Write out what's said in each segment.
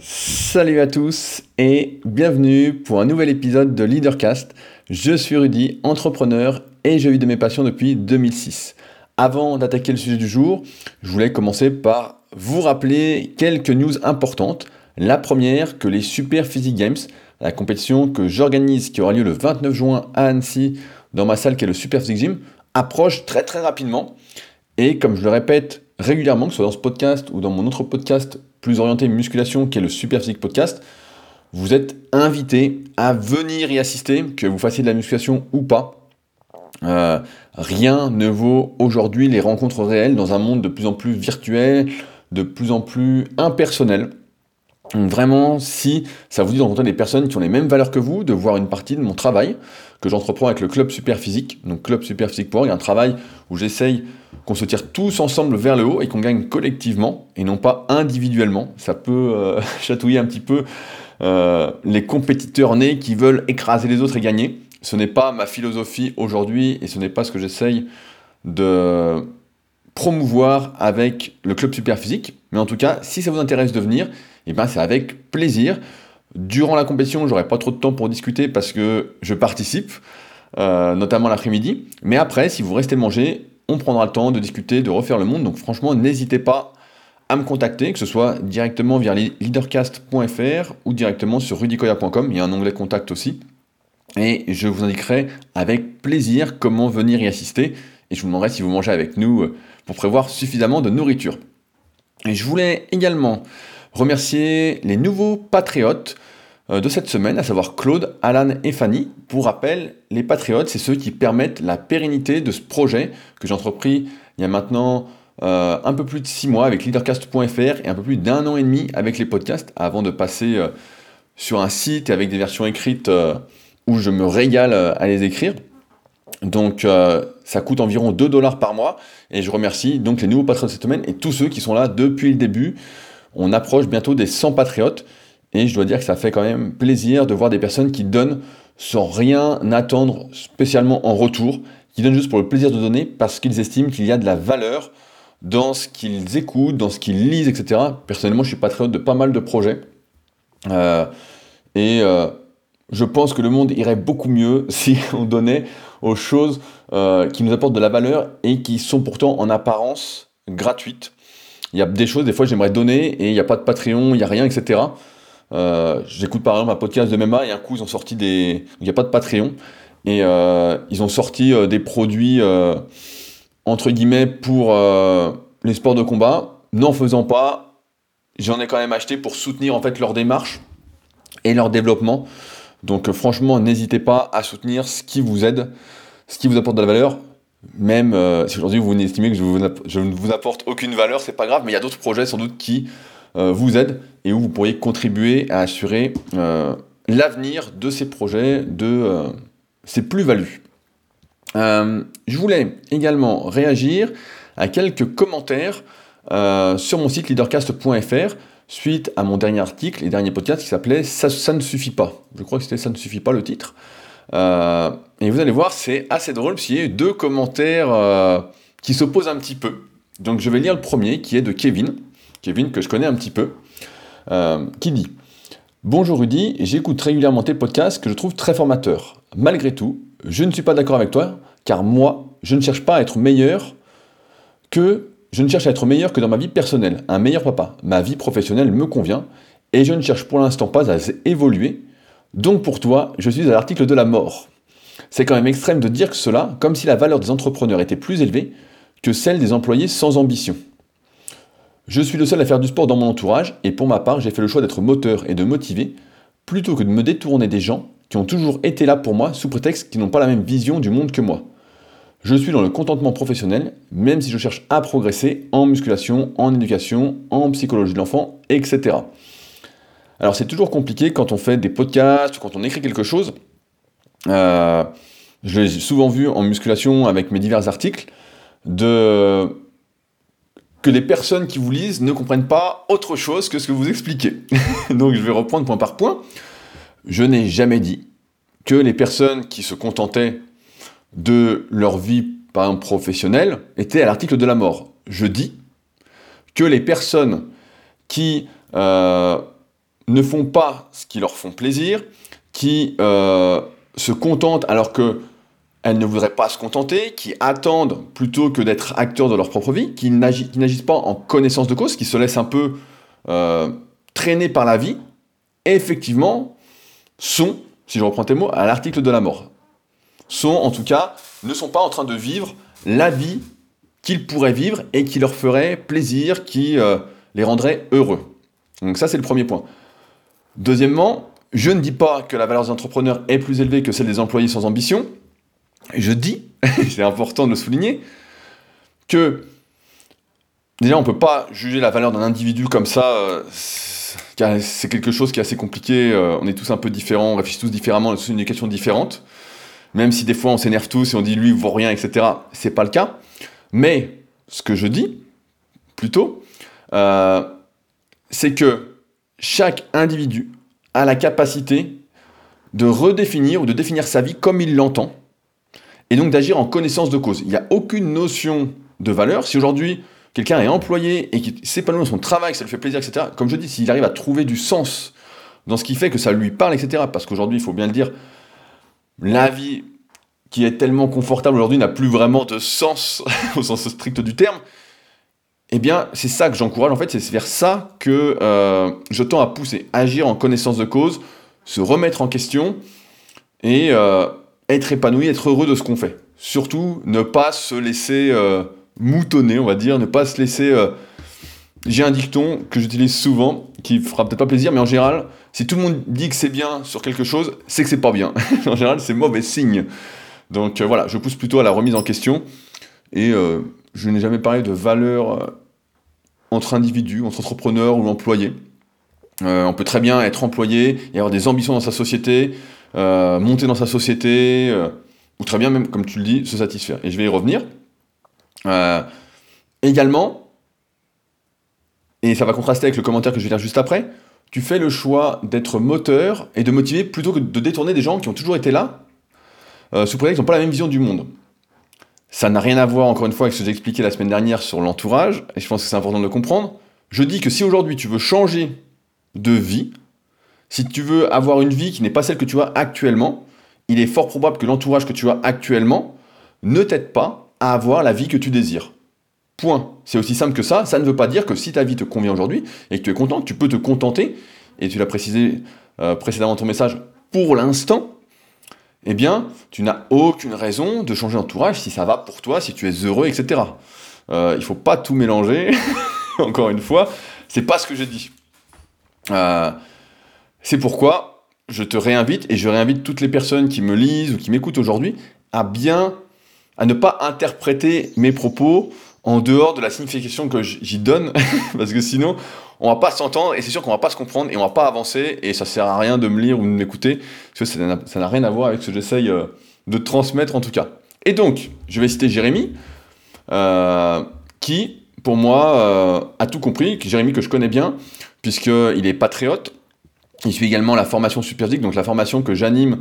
Salut à tous et bienvenue pour un nouvel épisode de Leadercast. Je suis Rudy, entrepreneur et je vis de mes passions depuis 2006. Avant d'attaquer le sujet du jour, je voulais commencer par vous rappeler quelques news importantes. La première, que les Super Physique Games, la compétition que j'organise qui aura lieu le 29 juin à Annecy dans ma salle qui est le Super Physique Gym, approche très très rapidement. Et comme je le répète régulièrement, que ce soit dans ce podcast ou dans mon autre podcast plus orienté musculation qui est le Super Physique Podcast, vous êtes invité à venir y assister, que vous fassiez de la musculation ou pas. Euh, rien ne vaut aujourd'hui les rencontres réelles dans un monde de plus en plus virtuel, de plus en plus impersonnel. vraiment, si ça vous dit de rencontrer des personnes qui ont les mêmes valeurs que vous, de voir une partie de mon travail que j'entreprends avec le club Super Physique, donc club Super Physique pour un travail où j'essaye qu'on se tire tous ensemble vers le haut et qu'on gagne collectivement et non pas individuellement. Ça peut euh, chatouiller un petit peu euh, les compétiteurs nés qui veulent écraser les autres et gagner. Ce n'est pas ma philosophie aujourd'hui et ce n'est pas ce que j'essaye de promouvoir avec le club super physique. Mais en tout cas, si ça vous intéresse de venir, eh ben c'est avec plaisir. Durant la compétition, j'aurai pas trop de temps pour discuter parce que je participe, euh, notamment l'après-midi. Mais après, si vous restez manger, on prendra le temps de discuter, de refaire le monde. Donc franchement, n'hésitez pas à me contacter, que ce soit directement via leadercast.fr ou directement sur rudicoya.com. Il y a un onglet contact aussi. Et je vous indiquerai avec plaisir comment venir y assister. Et je vous demanderai si vous mangez avec nous euh, pour prévoir suffisamment de nourriture. Et je voulais également remercier les nouveaux patriotes euh, de cette semaine, à savoir Claude, Alan et Fanny. Pour rappel, les patriotes, c'est ceux qui permettent la pérennité de ce projet que j'ai entrepris il y a maintenant euh, un peu plus de six mois avec leadercast.fr et un peu plus d'un an et demi avec les podcasts avant de passer euh, sur un site avec des versions écrites où je me régale à les écrire. Donc ça coûte environ 2 dollars par mois et je remercie donc les nouveaux patriotes de cette semaine et tous ceux qui sont là depuis le début. On approche bientôt des 100 patriotes. Et je dois dire que ça fait quand même plaisir de voir des personnes qui donnent sans rien attendre spécialement en retour, qui donnent juste pour le plaisir de donner parce qu'ils estiment qu'il y a de la valeur dans ce qu'ils écoutent, dans ce qu'ils lisent, etc. Personnellement, je suis patriote de pas mal de projets. Euh, et euh, je pense que le monde irait beaucoup mieux si on donnait aux choses euh, qui nous apportent de la valeur et qui sont pourtant en apparence gratuites. Il y a des choses, des fois, j'aimerais donner et il n'y a pas de Patreon, il n'y a rien, etc. Euh, j'écoute par exemple un podcast de MMA et un coup ils ont sorti des. Il n'y a pas de Patreon. Et euh, ils ont sorti euh, des produits entre guillemets pour les sports de combat. N'en faisant pas, j'en ai quand même acheté pour soutenir en fait leur démarche et leur développement. Donc franchement, n'hésitez pas à soutenir ce qui vous aide, ce qui vous apporte de la valeur. Même si aujourd'hui vous estimez que je, ne vous apporte aucune valeur, c'est pas grave, mais il y a d'autres projets sans doute qui euh, vous aide et où vous pourriez contribuer à assurer euh, l'avenir de ces projets, de euh, ces plus-values. je voulais également réagir à quelques commentaires sur mon site leadercast.fr suite à mon dernier article et dernier podcast qui s'appelait ça, ne suffit pas. Je crois que c'était Ça ne suffit pas le titre. Et vous allez voir, c'est assez drôle parce qu'il y a eu deux commentaires qui s'opposent un petit peu. Donc je vais lire le premier qui est de Kevin. Kevin, que je connais un petit peu, euh, qui dit Bonjour Rudy, j'écoute régulièrement tes podcasts que je trouve très formateurs. Malgré tout, je ne suis pas d'accord avec toi, car moi, je ne cherche pas à être meilleur que. Je ne cherche à être meilleur que dans ma vie personnelle, un meilleur papa. Ma vie professionnelle me convient, et je ne cherche pour l'instant pas à évoluer. Donc pour toi, je suis à l'article de la mort. C'est quand même extrême de dire que cela, comme si la valeur des entrepreneurs était plus élevée que celle des employés sans ambition. Je suis le seul à faire du sport dans mon entourage, et pour ma part, j'ai fait le choix d'être moteur et de motiver, plutôt que de me détourner des gens qui ont toujours été là pour moi sous prétexte qu'ils n'ont pas la même vision du monde que moi. Je suis dans le contentement professionnel, même si je cherche à progresser en musculation, en éducation, en psychologie de l'enfant, etc. Alors c'est toujours compliqué quand on fait des podcasts quand on écrit quelque chose. Euh, je l'ai souvent vu en musculation avec mes divers articles, que les personnes qui vous lisent ne comprennent pas autre chose que ce que vous expliquez. Donc je vais reprendre point par point. Je n'ai jamais dit que les personnes qui se contentaient de leur vie, par exemple professionnelle, étaient à l'article de la mort. Je dis que les personnes qui euh, ne font pas ce qui leur font plaisir, qui euh, se contentent alors que elles ne voudraient pas se contenter, qui attendent plutôt que d'être acteurs de leur propre vie, qui n'agissent pas en connaissance de cause, qui se laissent un peu euh, traîner par la vie, effectivement, sont, si je reprends tes mots, à l'article de la mort. Sont, en tout cas, ne sont pas en train de vivre la vie qu'ils pourraient vivre et qui leur ferait plaisir, qui euh, les rendrait heureux. Donc ça, c'est le premier point. Deuxièmement, je ne dis pas que la valeur des entrepreneurs est plus élevée que celle des employés sans ambition. Je dis, c'est important de le souligner, que déjà on ne peut pas juger la valeur d'un individu comme ça. Euh, c'est quelque chose qui est assez compliqué. Euh, on est tous un peu différents, on réfléchit tous différemment, on a tous une éducation différente. Même si des fois on s'énerve tous et on dit lui il vaut rien, etc. C'est pas le cas. Mais ce que je dis, plutôt, euh, c'est que chaque individu a la capacité de redéfinir ou de définir sa vie comme il l'entend, et donc d'agir en connaissance de cause. Il n'y a aucune notion de valeur. Si aujourd'hui quelqu'un est employé et qu'il s'épanouit dans son travail, que ça lui fait plaisir, etc., comme je dis, s'il arrive à trouver du sens dans ce qui fait, que ça lui parle, etc., parce qu'aujourd'hui, il faut bien le dire, la vie qui est tellement confortable aujourd'hui n'a plus vraiment de sens au sens strict du terme, eh bien, c'est ça que j'encourage, en fait, c'est vers ça que euh, je tends à pousser, agir en connaissance de cause, se remettre en question et euh, être épanoui, être heureux de ce qu'on fait. Surtout, ne pas se laisser euh, moutonner, on va dire, ne pas se laisser... J'ai un dicton que j'utilise souvent, qui fera peut-être pas plaisir, mais en général, si tout le monde dit que c'est bien sur quelque chose, c'est que c'est pas bien. en général, c'est mauvais signe. Donc voilà, je pousse plutôt à la remise en question. Et je n'ai jamais parlé de valeur entre individus, entre entrepreneurs ou employés. Euh, on peut très bien être employé et avoir des ambitions dans sa société, euh, monter dans sa société, euh, ou très bien même, comme tu le dis, se satisfaire. Et je vais y revenir. également, et ça va contraster avec le commentaire que je vais lire juste après, tu fais le choix d'être moteur et de motiver plutôt que de détourner des gens qui ont toujours été là, sous prétexte qu'ils n'ont pas la même vision du monde. Ça n'a rien à voir, encore une fois, avec ce que j'ai expliqué la semaine dernière sur l'entourage, et je pense que c'est important de comprendre. Je dis que si aujourd'hui tu veux changer de vie, si tu veux avoir une vie qui n'est pas celle que tu as actuellement, il est fort probable que l'entourage que tu as actuellement ne t'aide pas à avoir la vie que tu désires. Point. C'est aussi simple que ça. Ça ne veut pas dire que si ta vie te convient aujourd'hui et que tu es content, tu peux te contenter, et tu l'as précisé euh, précédemment dans ton message, pour l'instant, eh bien, tu n'as aucune raison de changer d'entourage si ça va pour toi, si tu es heureux, etc. Euh, il faut pas tout mélanger, encore une fois, c'est pas ce que j'ai dit. Euh, c'est pourquoi je te réinvite, et je réinvite toutes les personnes qui me lisent ou qui m'écoutent aujourd'hui, à bien, à ne pas interpréter mes propos en dehors de la signification que j'y donne, parce que sinon, on va pas s'entendre et c'est sûr qu'on va pas se comprendre et on va pas avancer et ça sert à rien de me lire ou de m'écouter parce que ça n'a rien à voir avec ce que j'essaye euh, de transmettre en tout cas. Et donc, je vais citer Jérémy, euh, qui, pour moi, euh, a tout compris, Jérémy que je connais bien, puisqu'il est patriote, il suit également la formation Superphysique, donc la formation que j'anime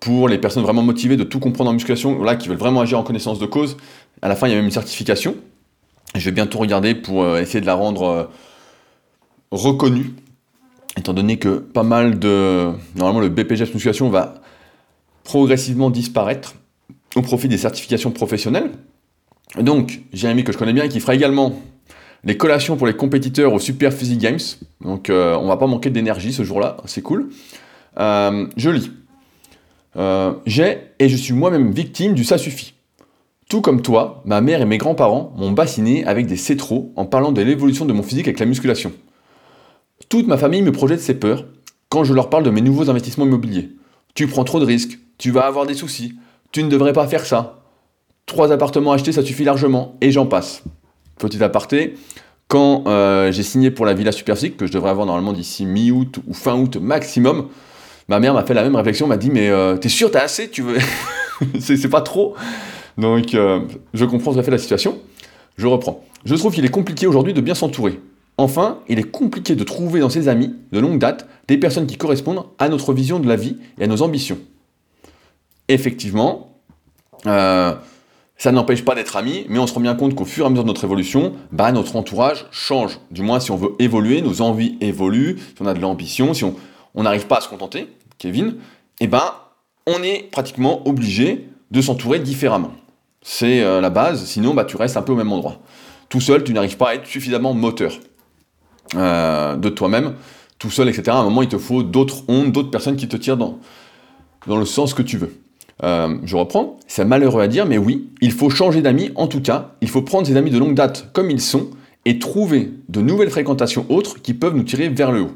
pour les personnes vraiment motivées de tout comprendre en musculation, là, qui veulent vraiment agir en connaissance de cause. À la fin, il y a même une certification. Je vais bientôt regarder pour essayer de la rendre reconnu, étant donné que pas mal de... Normalement, le BPGS musculation va progressivement disparaître au profit des certifications professionnelles. Donc, j'ai un ami que je connais bien qui fera également les collations pour les compétiteurs au Super Physique Games. Donc, euh, on va pas manquer d'énergie ce jour-là, c'est cool. Euh, je lis. Euh, j'ai et je suis moi-même victime du ça suffit. Tout comme toi, ma mère et mes grands-parents m'ont bassiné avec des cétros en parlant de l'évolution de mon physique avec la musculation. Toute ma famille me projette ses peurs quand je leur parle de mes nouveaux investissements immobiliers. Tu prends trop de risques, tu vas avoir des soucis, tu ne devrais pas faire ça. Trois appartements achetés, ça suffit largement, et j'en passe. Petit aparté, quand euh, j'ai signé pour la Villa Superphysique, que je devrais avoir normalement d'ici mi-août ou fin août maximum, ma mère m'a fait la même réflexion, m'a dit mais euh, t'es sûr, t'as assez, tu veux... c'est pas trop. Donc euh, je comprends tout à fait la situation. Je reprends. Je trouve qu'il est compliqué aujourd'hui de bien s'entourer. Enfin, il est compliqué de trouver dans ses amis, de longue date, des personnes qui correspondent à notre vision de la vie et à nos ambitions. Effectivement, euh, Ça n'empêche pas d'être amis, mais on se rend bien compte qu'au fur et à mesure de notre évolution, bah, notre entourage change. Du moins, si on veut évoluer, nos envies évoluent, si on a de l'ambition, si on n'arrive pas à se contenter, Kevin, eh ben, on est pratiquement obligé de s'entourer différemment. C'est euh, la base, sinon bah, tu restes un peu au même endroit. Tout seul, tu n'arrives pas à être suffisamment moteur euh, de toi-même, tout seul, etc. À un moment, il te faut d'autres ondes, d'autres personnes qui te tirent dans, dans le sens que tu veux. Euh, je reprends, c'est malheureux à dire, mais oui, il faut changer d'amis, en tout cas, il faut prendre ses amis de longue date comme ils sont et trouver de nouvelles fréquentations autres qui peuvent nous tirer vers le haut.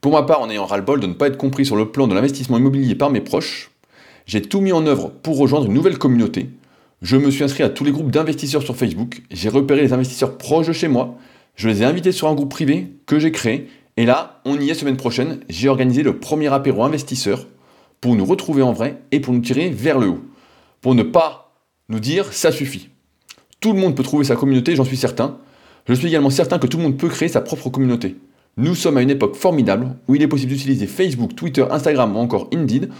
Pour ma part, en ayant ras-le-bol de ne pas être compris sur le plan de l'investissement immobilier par mes proches, j'ai tout mis en œuvre pour rejoindre une nouvelle communauté. Je me suis inscrit à tous les groupes d'investisseurs sur Facebook, j'ai repéré les investisseurs proches de chez moi, je les ai invités sur un groupe privé que j'ai créé, et là, on y est semaine prochaine, j'ai organisé le premier apéro investisseur pour nous retrouver en vrai et pour nous tirer vers le haut. Pour ne pas nous dire ça suffit. Tout le monde peut trouver sa communauté, j'en suis certain. Je suis également certain que tout le monde peut créer sa propre communauté. Nous sommes à une époque formidable où il est possible d'utiliser Facebook, Twitter, Instagram ou encore Indeed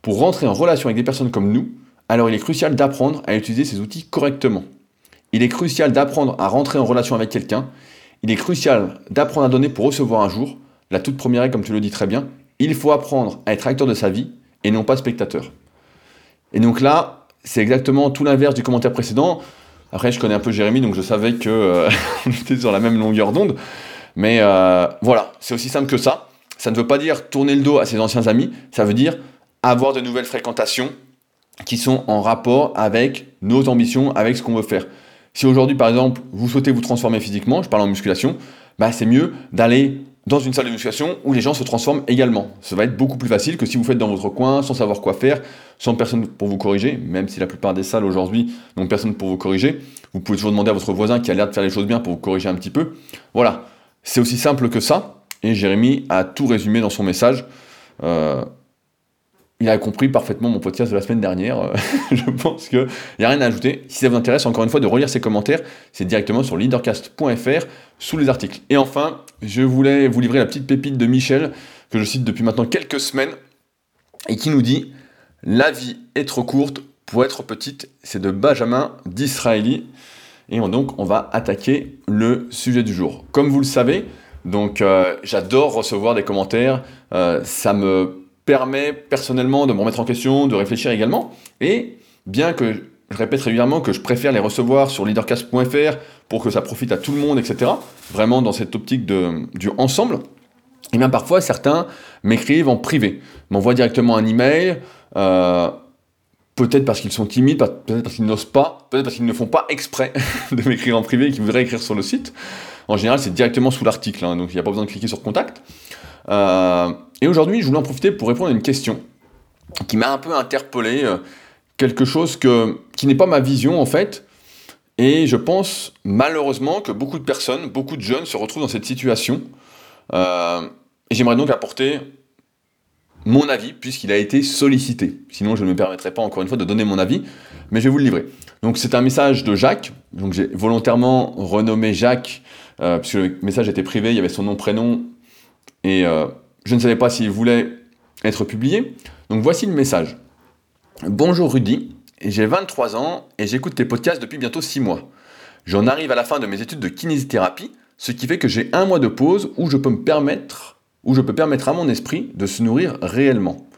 pour rentrer en relation avec des personnes comme nous, alors il est crucial d'apprendre à utiliser ces outils correctement. Il est crucial d'apprendre à rentrer en relation avec quelqu'un. Il est crucial d'apprendre à donner pour recevoir un jour. La toute première règle, comme tu le dis très bien, il faut apprendre à être acteur de sa vie et non pas spectateur. Et donc là, c'est exactement tout l'inverse du commentaire précédent. Après, je connais un peu Jérémy, donc je savais que euh, était sur la même longueur d'onde. Mais euh, voilà, c'est aussi simple que ça. Ça ne veut pas dire tourner le dos à ses anciens amis, ça veut dire avoir de nouvelles fréquentations qui sont en rapport avec nos ambitions, avec ce qu'on veut faire. Si aujourd'hui, par exemple, vous souhaitez vous transformer physiquement, je parle en musculation, bah, c'est mieux d'aller dans une salle de musculation où les gens se transforment également. Ça va être beaucoup plus facile que si vous faites dans votre coin, sans savoir quoi faire, sans personne pour vous corriger, même si la plupart des salles aujourd'hui n'ont personne pour vous corriger. Vous pouvez toujours demander à votre voisin qui a l'air de faire les choses bien pour vous corriger un petit peu. Voilà, c'est aussi simple que ça. Et Jérémy a tout résumé dans son message. Euh, il a compris parfaitement mon podcast de la semaine dernière. Euh, je pense qu'il n'y a rien à ajouter. Si ça vous intéresse, encore une fois, de relire ses commentaires, c'est directement sur leadercast.fr sous les articles. Et enfin, je voulais vous livrer la petite pépite de Michel, que je cite depuis maintenant quelques semaines, et qui nous dit La vie est trop courte pour être petite. C'est de Benjamin Disraeli. Et donc, on va attaquer le sujet du jour. Comme vous le savez, donc euh, j'adore recevoir des commentaires. Euh, ça me permet personnellement de me remettre en question, de réfléchir également. Et bien que je répète régulièrement que je préfère les recevoir sur leadercast.fr pour que ça profite à tout le monde, etc. Vraiment dans cette optique de, du ensemble. Et eh bien parfois certains m'écrivent en privé, m'envoient directement un email, euh, peut-être parce qu'ils sont timides, peut-être parce qu'ils n'osent pas, peut-être parce qu'ils ne font pas exprès de m'écrire en privé et qu'ils voudraient écrire sur le site. En général, c'est directement sous l'article, hein, donc il n'y a pas besoin de cliquer sur contact. Euh, et aujourd'hui, je voulais en profiter pour répondre à une question qui m'a un peu interpellé, euh, quelque chose que, qui n'est pas ma vision en fait. Et je pense malheureusement que beaucoup de personnes, beaucoup de jeunes se retrouvent dans cette situation. Euh, et j'aimerais donc apporter mon avis, puisqu'il a été sollicité. Sinon, je ne me permettrai pas encore une fois de donner mon avis, mais je vais vous le livrer. Donc c'est un message de Jacques, donc j'ai volontairement renommé Jacques, puisque le message était privé, il y avait son nom, prénom, et euh, je ne savais pas s'il voulait être publié. Donc voici le message. Bonjour Rudy, j'ai 23 ans et j'écoute tes podcasts depuis bientôt 6 mois. J'en arrive à la fin de mes études de kinésithérapie, ce qui fait que j'ai un mois de pause où je peux me permettre, où je peux permettre à mon esprit de se nourrir réellement.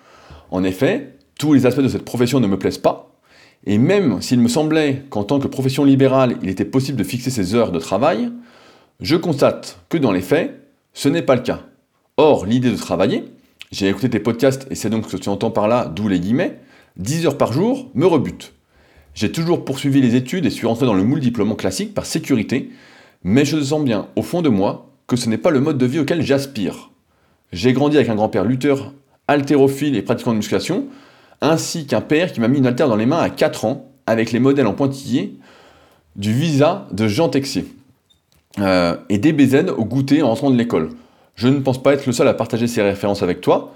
En effet, tous les aspects de cette profession ne me plaisent pas, et même s'il me semblait qu'en tant que profession libérale, il était possible de fixer ses heures de travail, je constate que dans les faits, ce n'est pas le cas. Or, l'idée de travailler, j'ai écouté tes podcasts et c'est donc ce que tu entends par là, d'où les guillemets, 10 heures par jour me rebute. J'ai toujours poursuivi les études et suis rentré dans le moule diplôme classique par sécurité, mais je sens bien, au fond de moi, que ce n'est pas le mode de vie auquel j'aspire. J'ai grandi avec un grand-père lutteur, haltérophile et pratiquant de musculation, ainsi qu'un père qui m'a mis une haltère dans les mains à 4 ans, avec les modèles en pointillé du visa de Jean Texier, euh, et des BZN au goûter en rentrant de l'école. Je ne pense pas être le seul à partager ces références avec toi,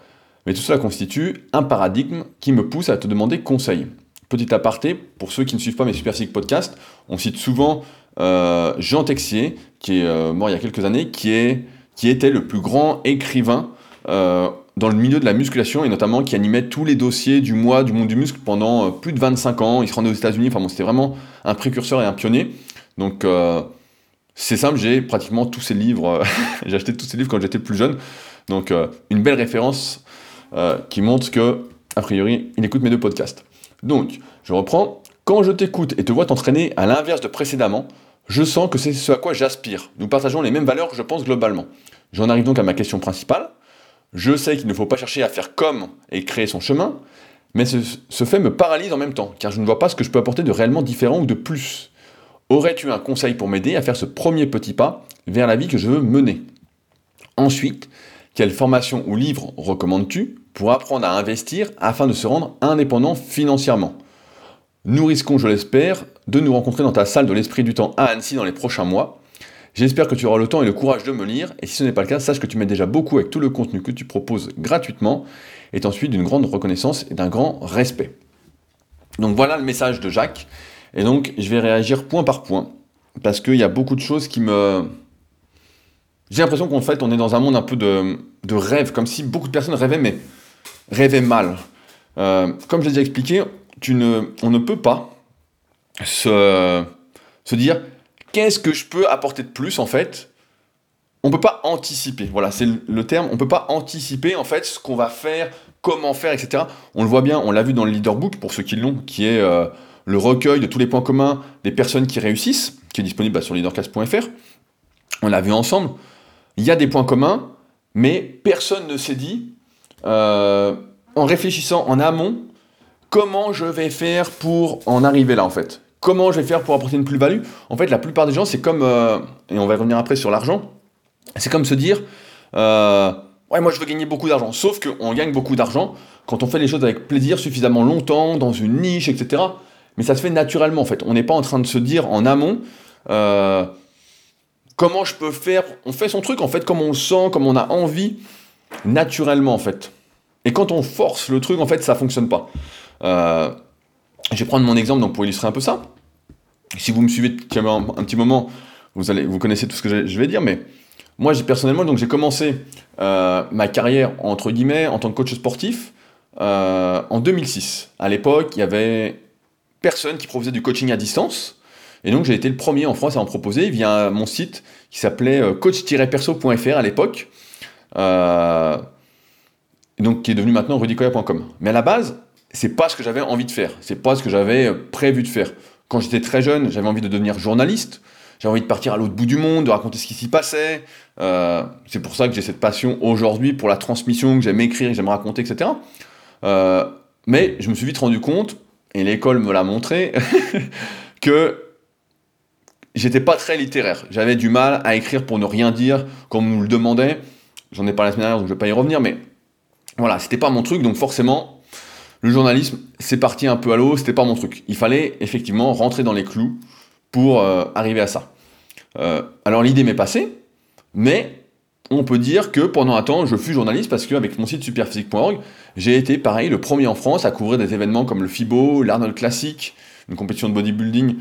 mais tout cela constitue un paradigme qui me pousse à te demander conseil. Petit aparté, pour ceux qui ne suivent pas mes Super Sick podcasts, on cite souvent euh, Jean Texier, qui est euh, mort il y a quelques années, qui, était le plus grand écrivain euh, dans le milieu de la musculation et notamment qui animait tous les dossiers du mois du monde du muscle pendant plus de 25 ans. Il se rendait aux États-Unis, enfin bon, c'était vraiment un précurseur et un pionnier. Donc c'est simple, j'ai pratiquement tous ces livres, j'ai acheté tous ces livres quand j'étais plus jeune. Donc une belle référence qui montre que, a priori, il écoute mes deux podcasts. Donc, je reprends. Quand je t'écoute et te vois t'entraîner à l'inverse de précédemment, je sens que c'est ce à quoi j'aspire. Nous partageons les mêmes valeurs, je pense, globalement. J'en arrive donc à ma question principale. Je sais qu'il ne faut pas chercher à faire comme et créer son chemin, mais ce, fait me paralyse en même temps, car je ne vois pas ce que je peux apporter de réellement différent ou de plus. Aurais-tu un conseil pour m'aider à faire ce premier petit pas vers la vie que je veux mener? Ensuite, quelle formation ou livre recommandes-tu pour apprendre à investir afin de se rendre indépendant financièrement? Nous risquons, je l'espère, de nous rencontrer dans ta salle de l'esprit du temps à Annecy dans les prochains mois. J'espère que tu auras le temps et le courage de me lire, et si ce n'est pas le cas, sache que tu m'aides déjà beaucoup avec tout le contenu que tu proposes gratuitement, et ensuite d'une grande reconnaissance et d'un grand respect. Donc voilà le message de Jacques, et donc je vais réagir point par point, parce qu'il y a beaucoup de choses qui me... J'ai l'impression qu'en fait on est dans un monde un peu de, de rêve, comme si beaucoup de personnes rêvaient, mais rêvaient mal. Euh, comme je l'ai déjà expliqué, tu ne, on ne peut pas se, se dire qu'est-ce que je peux apporter de plus en fait? On ne peut pas anticiper, voilà, c'est le terme, on ne peut pas anticiper en fait ce qu'on va faire, comment faire, etc. On le voit bien, on l'a vu dans le leaderbook, pour ceux qui l'ont, qui est euh, le recueil de tous les points communs des personnes qui réussissent, qui est disponible bah, sur leadercast.fr. On l'a vu ensemble. Il y a des points communs, mais personne ne s'est dit, euh, en réfléchissant en amont, comment je vais faire pour en arriver là en fait Comment je vais faire pour apporter une plus-value En fait, la plupart des gens, c'est comme, euh, et on va revenir après sur l'argent, c'est comme se dire, euh, ouais, moi je veux gagner beaucoup d'argent. Sauf qu'on gagne beaucoup d'argent quand on fait les choses avec plaisir suffisamment longtemps, dans une niche, etc. Mais ça se fait naturellement en fait. On n'est pas en train de se dire en amont, euh, comment je peux faire. On fait son truc en fait comme on le sent, comme on a envie, naturellement en fait. Et quand on force le truc, en fait, ça fonctionne pas. je vais prendre mon exemple donc pour illustrer un peu ça si vous me suivez un, petit moment, vous, allez, vous connaissez tout ce que je vais dire, mais moi, j'ai personnellement, donc j'ai commencé euh, ma carrière entre guillemets en tant que coach sportif euh, en 2006. À l'époque, il y avait personne qui proposait du coaching à distance, et donc j'ai été le premier en France à en proposer via mon site qui s'appelait euh, coach-perso.fr à l'époque, donc qui est devenu maintenant rudicoya.com. Mais à la base, c'est pas ce que j'avais envie de faire, c'est pas ce que j'avais prévu de faire. Quand j'étais très jeune, j'avais envie de devenir journaliste, j'avais envie de partir à l'autre bout du monde, de raconter ce qui s'y passait. Euh, c'est pour ça que j'ai cette passion aujourd'hui pour la transmission, que j'aime écrire, que j'aime raconter, etc. Euh, mais je me suis vite rendu compte, et l'école me l'a montré, que j'étais pas très littéraire. J'avais du mal à écrire pour ne rien dire, comme on me le demandait. J'en ai parlé la semaine dernière, donc je vais pas y revenir, mais voilà, c'était pas mon truc, donc forcément, le journalisme, c'est parti un peu à l'eau, c'était pas mon truc. Il fallait effectivement rentrer dans les clous pour euh, arriver à ça. Euh, alors l'idée m'est passée, mais on peut dire que pendant un temps, je fus journaliste parce qu'avec mon site superphysique.org, j'ai été pareil, le premier en France à couvrir des événements comme le FIBO, l'Arnold Classic, une compétition de bodybuilding,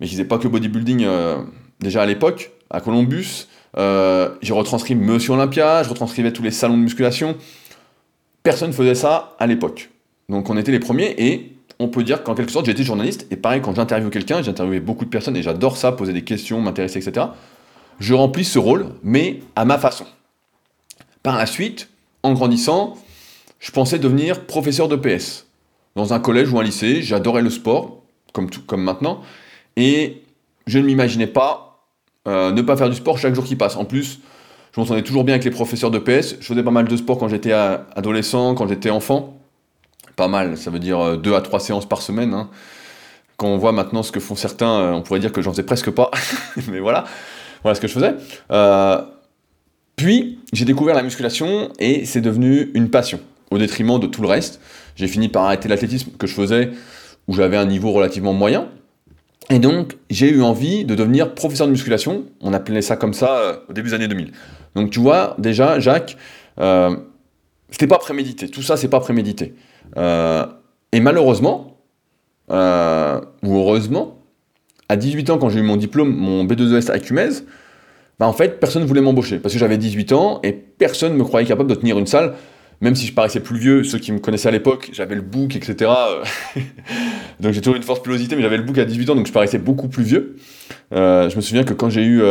mais qui faisait pas que bodybuilding euh, déjà à l'époque, à Columbus. j'ai retranscrit Monsieur Olympia, je retranscrivais tous les salons de musculation. Personne ne faisait ça à l'époque. Donc on était les premiers et on peut dire qu'en quelque sorte été journaliste et pareil quand j'interviewe quelqu'un, j'ai interviewé beaucoup de personnes et j'adore ça, poser des questions, m'intéresser, etc. Je remplis ce rôle, mais à ma façon. Par la suite, en grandissant, je pensais devenir professeur de PS. Dans un collège ou un lycée, j'adorais le sport, comme, tout, comme maintenant, et je ne m'imaginais pas euh, ne pas faire du sport chaque jour qui passe. En plus, je m'entendais toujours bien avec les professeurs de PS, je faisais pas mal de sport quand j'étais adolescent, quand j'étais enfant, pas mal, ça veut dire euh, deux à trois séances par semaine. Hein. Quand on voit maintenant ce que font certains, euh, on pourrait dire que j'en faisais presque pas, mais voilà, voilà ce que je faisais. Puis j'ai découvert la musculation et c'est devenu une passion, au détriment de tout le reste. J'ai fini par arrêter l'athlétisme que je faisais, où j'avais un niveau relativement moyen. Et donc, j'ai eu envie de devenir professeur de musculation. On appelait ça comme ça au début des années 2000. Donc, tu vois, déjà, Jacques, c'était pas prémédité. Tout ça, c'est pas prémédité. Euh, et malheureusement, euh, ou heureusement, à 18 ans, quand j'ai eu mon diplôme, mon B2ES à Cumez, bah en fait, personne ne voulait m'embaucher parce que j'avais 18 ans et personne ne me croyait capable de tenir une salle. même si je paraissais plus vieux, ceux qui me connaissaient à l'époque, j'avais le bouc, etc. donc j'ai toujours une force pilosité, mais j'avais le bouc à 18 ans, donc je paraissais beaucoup plus vieux. Euh, je me souviens que quand j'ai eu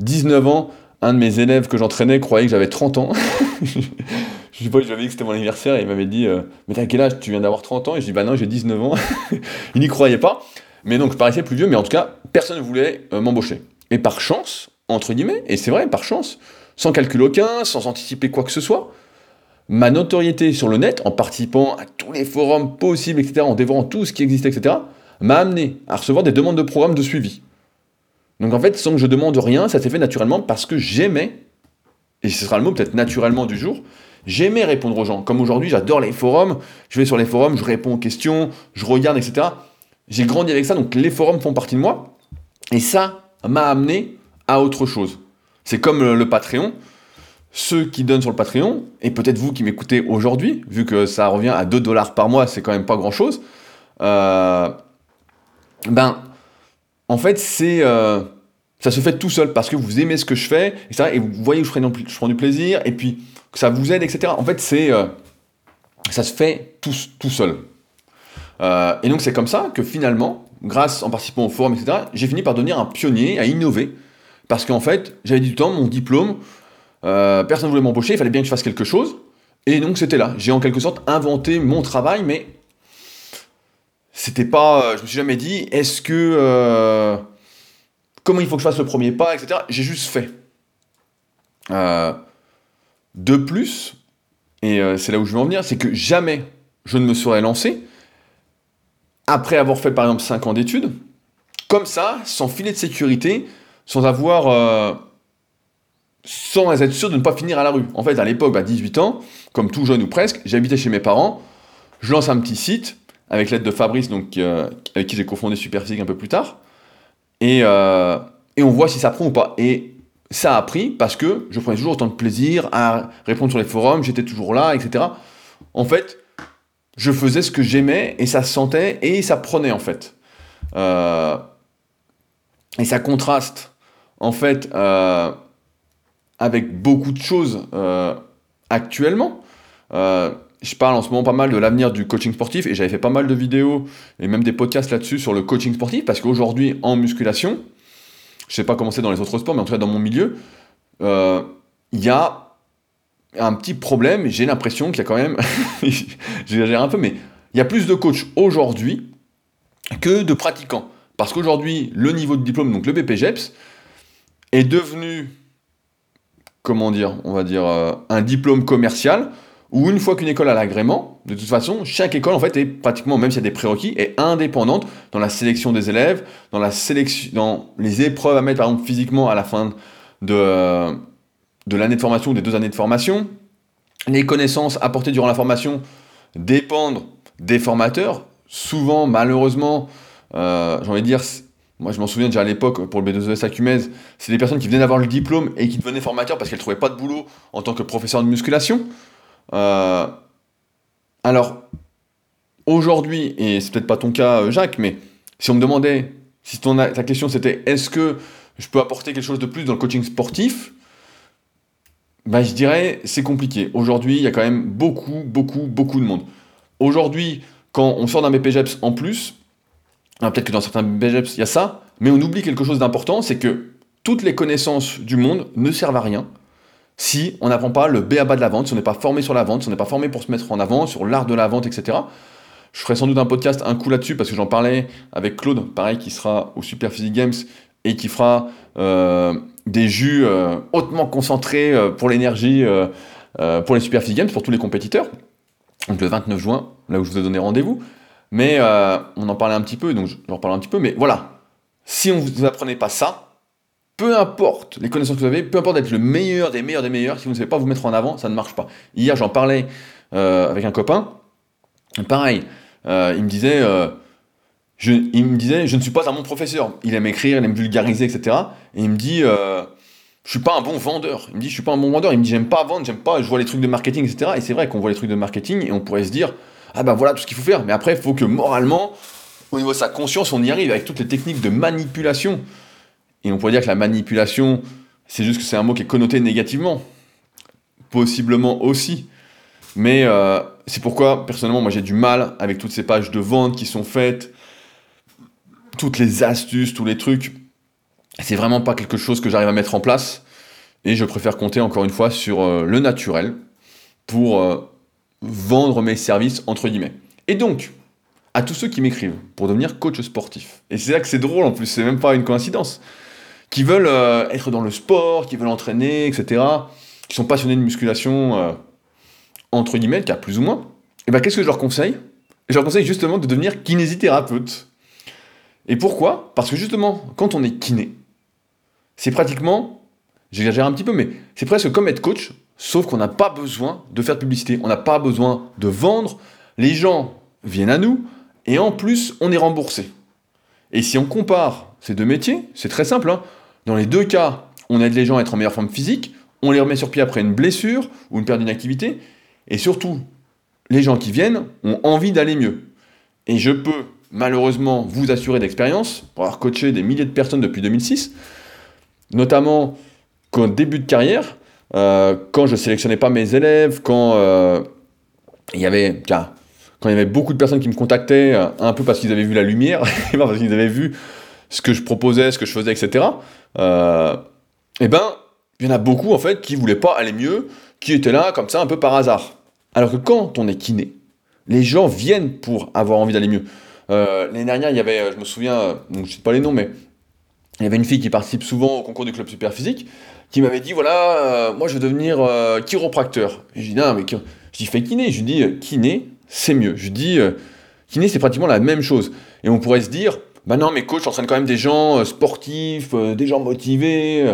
19 ans, un de mes élèves que j'entraînais croyait que j'avais 30 ans. je sais pas, je lui avais dit que c'était mon anniversaire et il m'avait dit Mais t'as quel âge? Tu viens d'avoir 30 ans? Et je dis Bah non, j'ai 19 ans. il n'y croyait pas. Mais donc je paraissais plus vieux, mais en tout cas, personne ne voulait m'embaucher. Et par chance, entre guillemets, et c'est vrai, par chance, sans calcul aucun, sans anticiper quoi que ce soit, ma notoriété sur le net, en participant à tous les forums possibles, etc., en dévorant tout ce qui existait, etc., m'a amené à recevoir des demandes de programmes de suivi. Donc en fait, sans que je demande rien, ça s'est fait naturellement parce que j'aimais, et ce sera le mot peut-être naturellement du jour, j'aimais répondre aux gens. Comme aujourd'hui, j'adore les forums, je vais sur les forums, je réponds aux questions, je regarde, etc. J'ai grandi avec ça, donc les forums font partie de moi, et ça m'a amené à autre chose. C'est comme le, Patreon. Ceux qui donnent sur le Patreon, et peut-être vous qui m'écoutez aujourd'hui, vu que ça revient à 2 dollars par mois, c'est quand même pas grand-chose, euh, ben, en fait, c'est... Euh, ça se fait tout seul parce que vous aimez ce que je fais, et, vous voyez que je prends, je prends, du plaisir, et puis que ça vous aide, etc. En fait, c'est... Euh, ça se fait tout, tout seul. et donc c'est comme ça que finalement, grâce en participant au forum, etc., j'ai fini par devenir un pionnier, à innover, parce qu'en fait, j'avais du temps, mon diplôme, euh, personne ne voulait m'embaucher, il fallait bien que je fasse quelque chose. Et donc c'était là. J'ai en quelque sorte inventé mon travail, mais c'était pas. Euh, je me suis jamais dit, est-ce que. Euh, comment il faut que je fasse le premier pas, etc. J'ai juste fait. de plus, et c'est là où je veux en venir, c'est que jamais je ne me serais lancé, après avoir fait par exemple 5 ans d'études, comme ça, sans filet de sécurité, sans avoir. Euh, sans être sûr de ne pas finir à la rue. En fait, à l'époque, à 18 ans, comme tout jeune ou presque, j'habitais chez mes parents, je lance un petit site avec l'aide de Fabrice, donc, euh, avec qui j'ai cofondé Superphysique un peu plus tard, euh, et on voit si ça prend ou pas. Et ça a pris parce que je prenais toujours autant de plaisir à répondre sur les forums, j'étais toujours là, etc. En fait, je faisais ce que j'aimais et ça se sentait et ça prenait en fait. et ça contraste en fait, euh, avec beaucoup de choses euh, actuellement. Euh, je parle en ce moment pas mal de l'avenir du coaching sportif et j'avais fait pas mal de vidéos et même des podcasts là-dessus sur le coaching sportif parce qu'aujourd'hui en musculation, je sais pas comment c'est dans les autres sports, mais en tout cas dans mon milieu, il y a un petit problème. J'ai l'impression qu'il y a quand même, j'exagère un peu, mais il y a plus de coachs aujourd'hui que de pratiquants. Parce qu'aujourd'hui, le niveau de diplôme, donc le BPGEPS, est devenu, comment dire, on va dire, euh, un diplôme commercial, où une fois qu'une école a l'agrément, de toute façon, chaque école, en fait, est pratiquement, même s'il y a des prérequis, est indépendante dans la sélection des élèves, dans, la sélection, dans les épreuves à mettre, par exemple, physiquement à la fin de, de l'année de formation ou des deux années de formation. Les connaissances apportées durant la formation dépendent des formateurs. Souvent, malheureusement, euh, j'ai envie de dire, moi, je m'en souviens déjà à l'époque, pour le B2ES à Cumez, c'est des personnes qui venaient d'avoir le diplôme et qui devenaient formateurs parce qu'elles ne trouvaient pas de boulot en tant que professeur de musculation. Euh, alors, aujourd'hui, et c'est peut-être pas ton cas, euh, Jacques, mais si on me demandait, si ta question c'était est-ce que je peux apporter quelque chose de plus dans le coaching sportif ben, Je dirais c'est compliqué. Aujourd'hui, il y a quand même beaucoup, beaucoup, beaucoup de monde. Aujourd'hui, quand on sort d'un BPGEPS en plus, peut-être que dans certains BGEPS, il y a ça, mais on oublie quelque chose d'important, c'est que toutes les connaissances du monde ne servent à rien si on n'apprend pas le B à bas de la vente, si on n'est pas formé sur la vente, si on n'est pas formé pour se mettre en avant, sur l'art de la vente, etc. Je ferai sans doute un podcast un coup là-dessus parce que j'en parlais avec Claude, pareil, qui sera au Super Physique Games et qui fera euh, des jus euh, hautement concentrés euh, pour l'énergie, pour les Super Physique Games, pour tous les compétiteurs. Donc le 29 juin, là où je vous ai donné rendez-vous. Mais euh, on en parlait un petit peu, donc j'en parle un petit peu, mais voilà. Si on ne vous apprenez pas ça, peu importe les connaissances que vous avez, peu importe d'être le meilleur des meilleurs des meilleurs, si vous ne savez pas vous mettre en avant, ça ne marche pas. Hier, j'en parlais euh, avec un copain, pareil, euh, il me disait, je, il me disait, je ne suis pas un bon professeur. Il aime écrire, il aime vulgariser, etc. Et il me dit, je suis pas un bon vendeur. Il me dit, je suis pas un bon vendeur. Il me dit, j'aime pas vendre, j'aime pas, je vois les trucs de marketing, etc. Et c'est vrai qu'on voit les trucs de marketing et on pourrait se dire, ah ben voilà tout ce qu'il faut faire. Mais après, il faut que moralement, au niveau de sa conscience, on y arrive avec toutes les techniques de manipulation. Et on pourrait dire que la manipulation, c'est juste que c'est un mot qui est connoté négativement. Possiblement aussi. Mais euh, c'est pourquoi, personnellement, moi j'ai du mal avec toutes ces pages de vente qui sont faites, toutes les astuces, tous les trucs. C'est vraiment pas quelque chose que j'arrive à mettre en place. Et je préfère compter encore une fois sur euh, le naturel pour euh, vendre mes services, entre guillemets. Et donc, à tous ceux qui m'écrivent pour devenir coach sportif, et c'est là que c'est drôle en plus, c'est même pas une coïncidence, qui veulent être dans le sport, qui veulent entraîner, etc., qui sont passionnés de musculation entre guillemets, a plus ou moins, et eh ben qu'est-ce que je leur conseille? Je leur conseille justement de devenir kinésithérapeute. Et pourquoi? Parce que justement, quand on est kiné, c'est pratiquement, j'exagère un petit peu, mais c'est presque comme être coach, sauf qu'on n'a pas besoin de faire de publicité, on n'a pas besoin de vendre, les gens viennent à nous, et en plus, on est remboursé. Et si on compare ces deux métiers, c'est très simple. Hein. Dans les deux cas, on aide les gens à être en meilleure forme physique, on les remet sur pied après une blessure ou une perte d'une activité, et surtout, les gens qui viennent ont envie d'aller mieux. Et je peux malheureusement vous assurer d'expérience, pour avoir coaché des milliers de personnes depuis 2006, notamment qu'au début de carrière, quand je sélectionnais pas mes élèves, quand euh, il y avait quand il y avait beaucoup de personnes qui me contactaient, euh, un peu parce qu'ils avaient vu la lumière, parce qu'ils avaient vu ce que je proposais, ce que je faisais, etc. et ben, il y en a beaucoup en fait qui voulaient pas aller mieux, qui étaient là comme ça un peu par hasard. Alors que quand on est kiné, les gens viennent pour avoir envie d'aller mieux. Euh, l'année dernière, il y avait, je me souviens, je ne sais pas les noms, mais il y avait une fille qui participe souvent au concours du club super physique qui m'avait dit voilà, euh, moi je veux devenir euh, chiropracteur. Et je dis non, mais je dis fais kiné. Je dis kiné, c'est mieux. Je dis kiné, c'est pratiquement la même chose. Et on pourrait se dire bah non, mais coach, j'entraîne quand même des gens sportifs, des gens motivés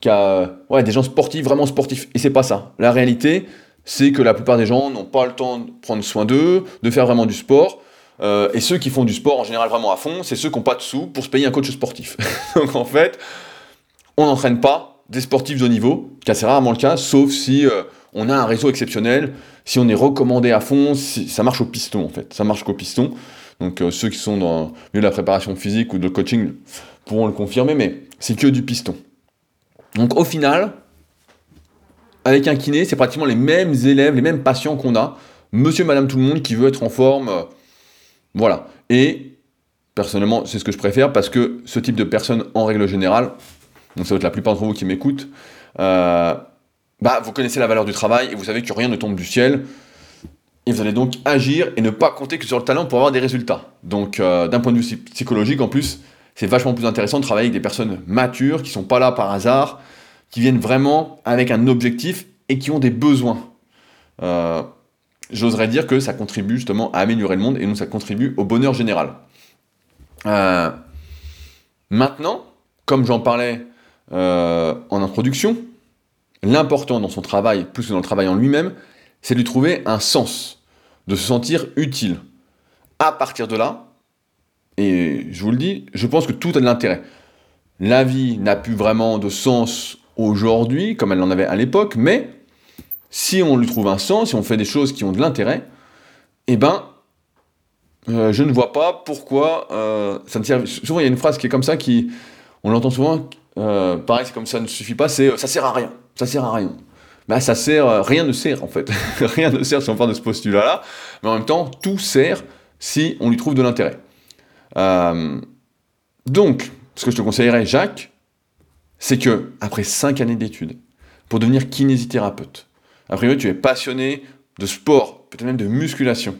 qui a, ouais, des gens sportifs, vraiment sportifs. Et c'est pas ça. La réalité, c'est que la plupart des gens n'ont pas le temps de prendre soin d'eux, de faire vraiment du sport. Euh, et ceux qui font du sport en général vraiment à fond, c'est ceux qui n'ont pas de sous pour se payer un coach sportif. Donc en fait, on n'entraîne pas des sportifs de niveau, car c'est rarement le cas, sauf si euh, on a un réseau exceptionnel, si on est recommandé à fond, ça marche au piston en fait, ça marche qu'au piston. Donc euh, ceux qui sont dans de la préparation physique ou de coaching pourront le confirmer, mais c'est que du piston. Donc au final, avec un kiné, c'est pratiquement les mêmes élèves, les mêmes patients qu'on a. Monsieur, madame, tout le monde qui veut être en forme. Euh, voilà. Et personnellement, c'est ce que je préfère parce que ce type de personnes, en règle générale, donc ça va être la plupart d'entre vous qui m'écoutent, euh, bah, vous connaissez la valeur du travail et vous savez que rien ne tombe du ciel. Et vous allez donc agir et ne pas compter que sur le talent pour avoir des résultats. Donc, euh, d'un point de vue psychologique, en plus, c'est vachement plus intéressant de travailler avec des personnes matures qui sont pas là par hasard, qui viennent vraiment avec un objectif et qui ont des besoins. Euh, j'oserais dire que ça contribue justement à améliorer le monde et donc ça contribue au bonheur général. Maintenant, comme j'en parlais euh, en introduction, l'important dans son travail, plus que dans le travail en lui-même, c'est de lui trouver un sens, de se sentir utile. À partir de là, et je vous le dis, je pense que tout a de l'intérêt. La vie n'a plus vraiment de sens aujourd'hui, comme elle en avait à l'époque, mais si on lui trouve un sens, si on fait des choses qui ont de l'intérêt, eh ben, euh, je ne vois pas pourquoi euh, ça ne sert. Souvent, il y a une phrase qui est comme ça, qui, on l'entend souvent, euh, pareil, c'est comme ça ne suffit pas, c'est ça sert à rien, ça sert à rien. Bah, ça sert, rien ne sert en fait, rien ne sert si on parle de ce postulat-là, mais en même temps, tout sert si on lui trouve de l'intérêt. donc, ce que je te conseillerais, Jacques, c'est que après 5 années d'études, pour devenir kinésithérapeute, après tu es passionné de sport, peut-être même de musculation,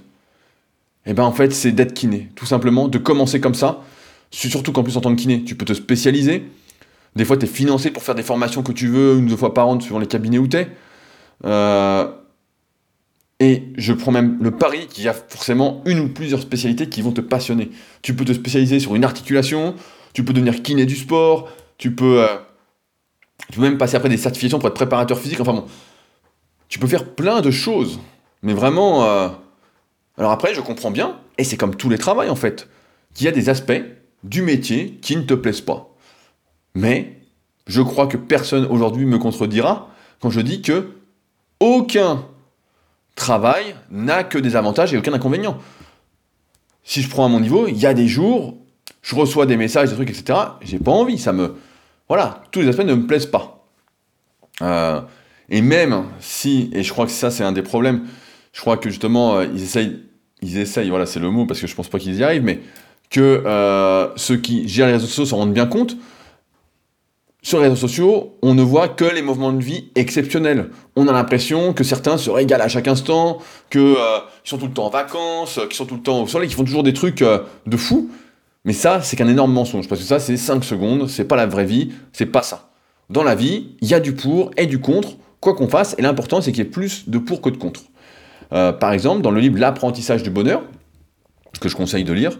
et eh ben en fait c'est d'être kiné, tout simplement, de commencer comme ça, surtout qu'en plus en tant que kiné, tu peux te spécialiser, des fois tu es financé pour faire des formations que tu veux, une ou deux fois par an suivant les cabinets où tu es, euh, et je prends même le pari qu'il y a forcément une ou plusieurs spécialités qui vont te passionner. Tu peux te spécialiser sur une articulation, tu peux devenir kiné du sport, tu peux... Euh, tu peux même passer après des certifications pour être préparateur physique. Enfin bon, tu peux faire plein de choses. Mais vraiment. Euh, alors après, je comprends bien, et c'est comme tous les travails en fait, qu'il y a des aspects du métier qui ne te plaisent pas. Mais je crois que personne aujourd'hui me contredira quand je dis que aucun travail n'a que des avantages et aucun inconvénient. Si je prends à mon niveau, il y a des jours, je reçois des messages, des trucs, etc. J'ai pas envie, ça me, voilà, tous les aspects ne me plaisent pas. Euh, et même si, et je crois que ça c'est un des problèmes, je crois que justement, euh, ils essayent, ils essayent, voilà, c'est le mot, parce que je pense pas qu'ils y arrivent, mais que euh, ceux qui gèrent les réseaux sociaux s'en rendent bien compte. Sur les réseaux sociaux, on ne voit que les mouvements de vie exceptionnels. On a l'impression que certains se régalent à chaque instant, qu'ils sont tout le temps en vacances, qu'ils sont tout le temps au soleil, qu'ils font toujours des trucs de fou. Mais ça, c'est qu'un énorme mensonge, parce que ça, c'est 5 secondes, c'est pas la vraie vie, c'est pas ça. Dans la vie, il y a du pour et du contre, quoi qu'on fasse, et l'important, c'est qu'il y ait plus de pour que de contre. Euh, par exemple, dans le livre L'apprentissage du bonheur, que je conseille de lire,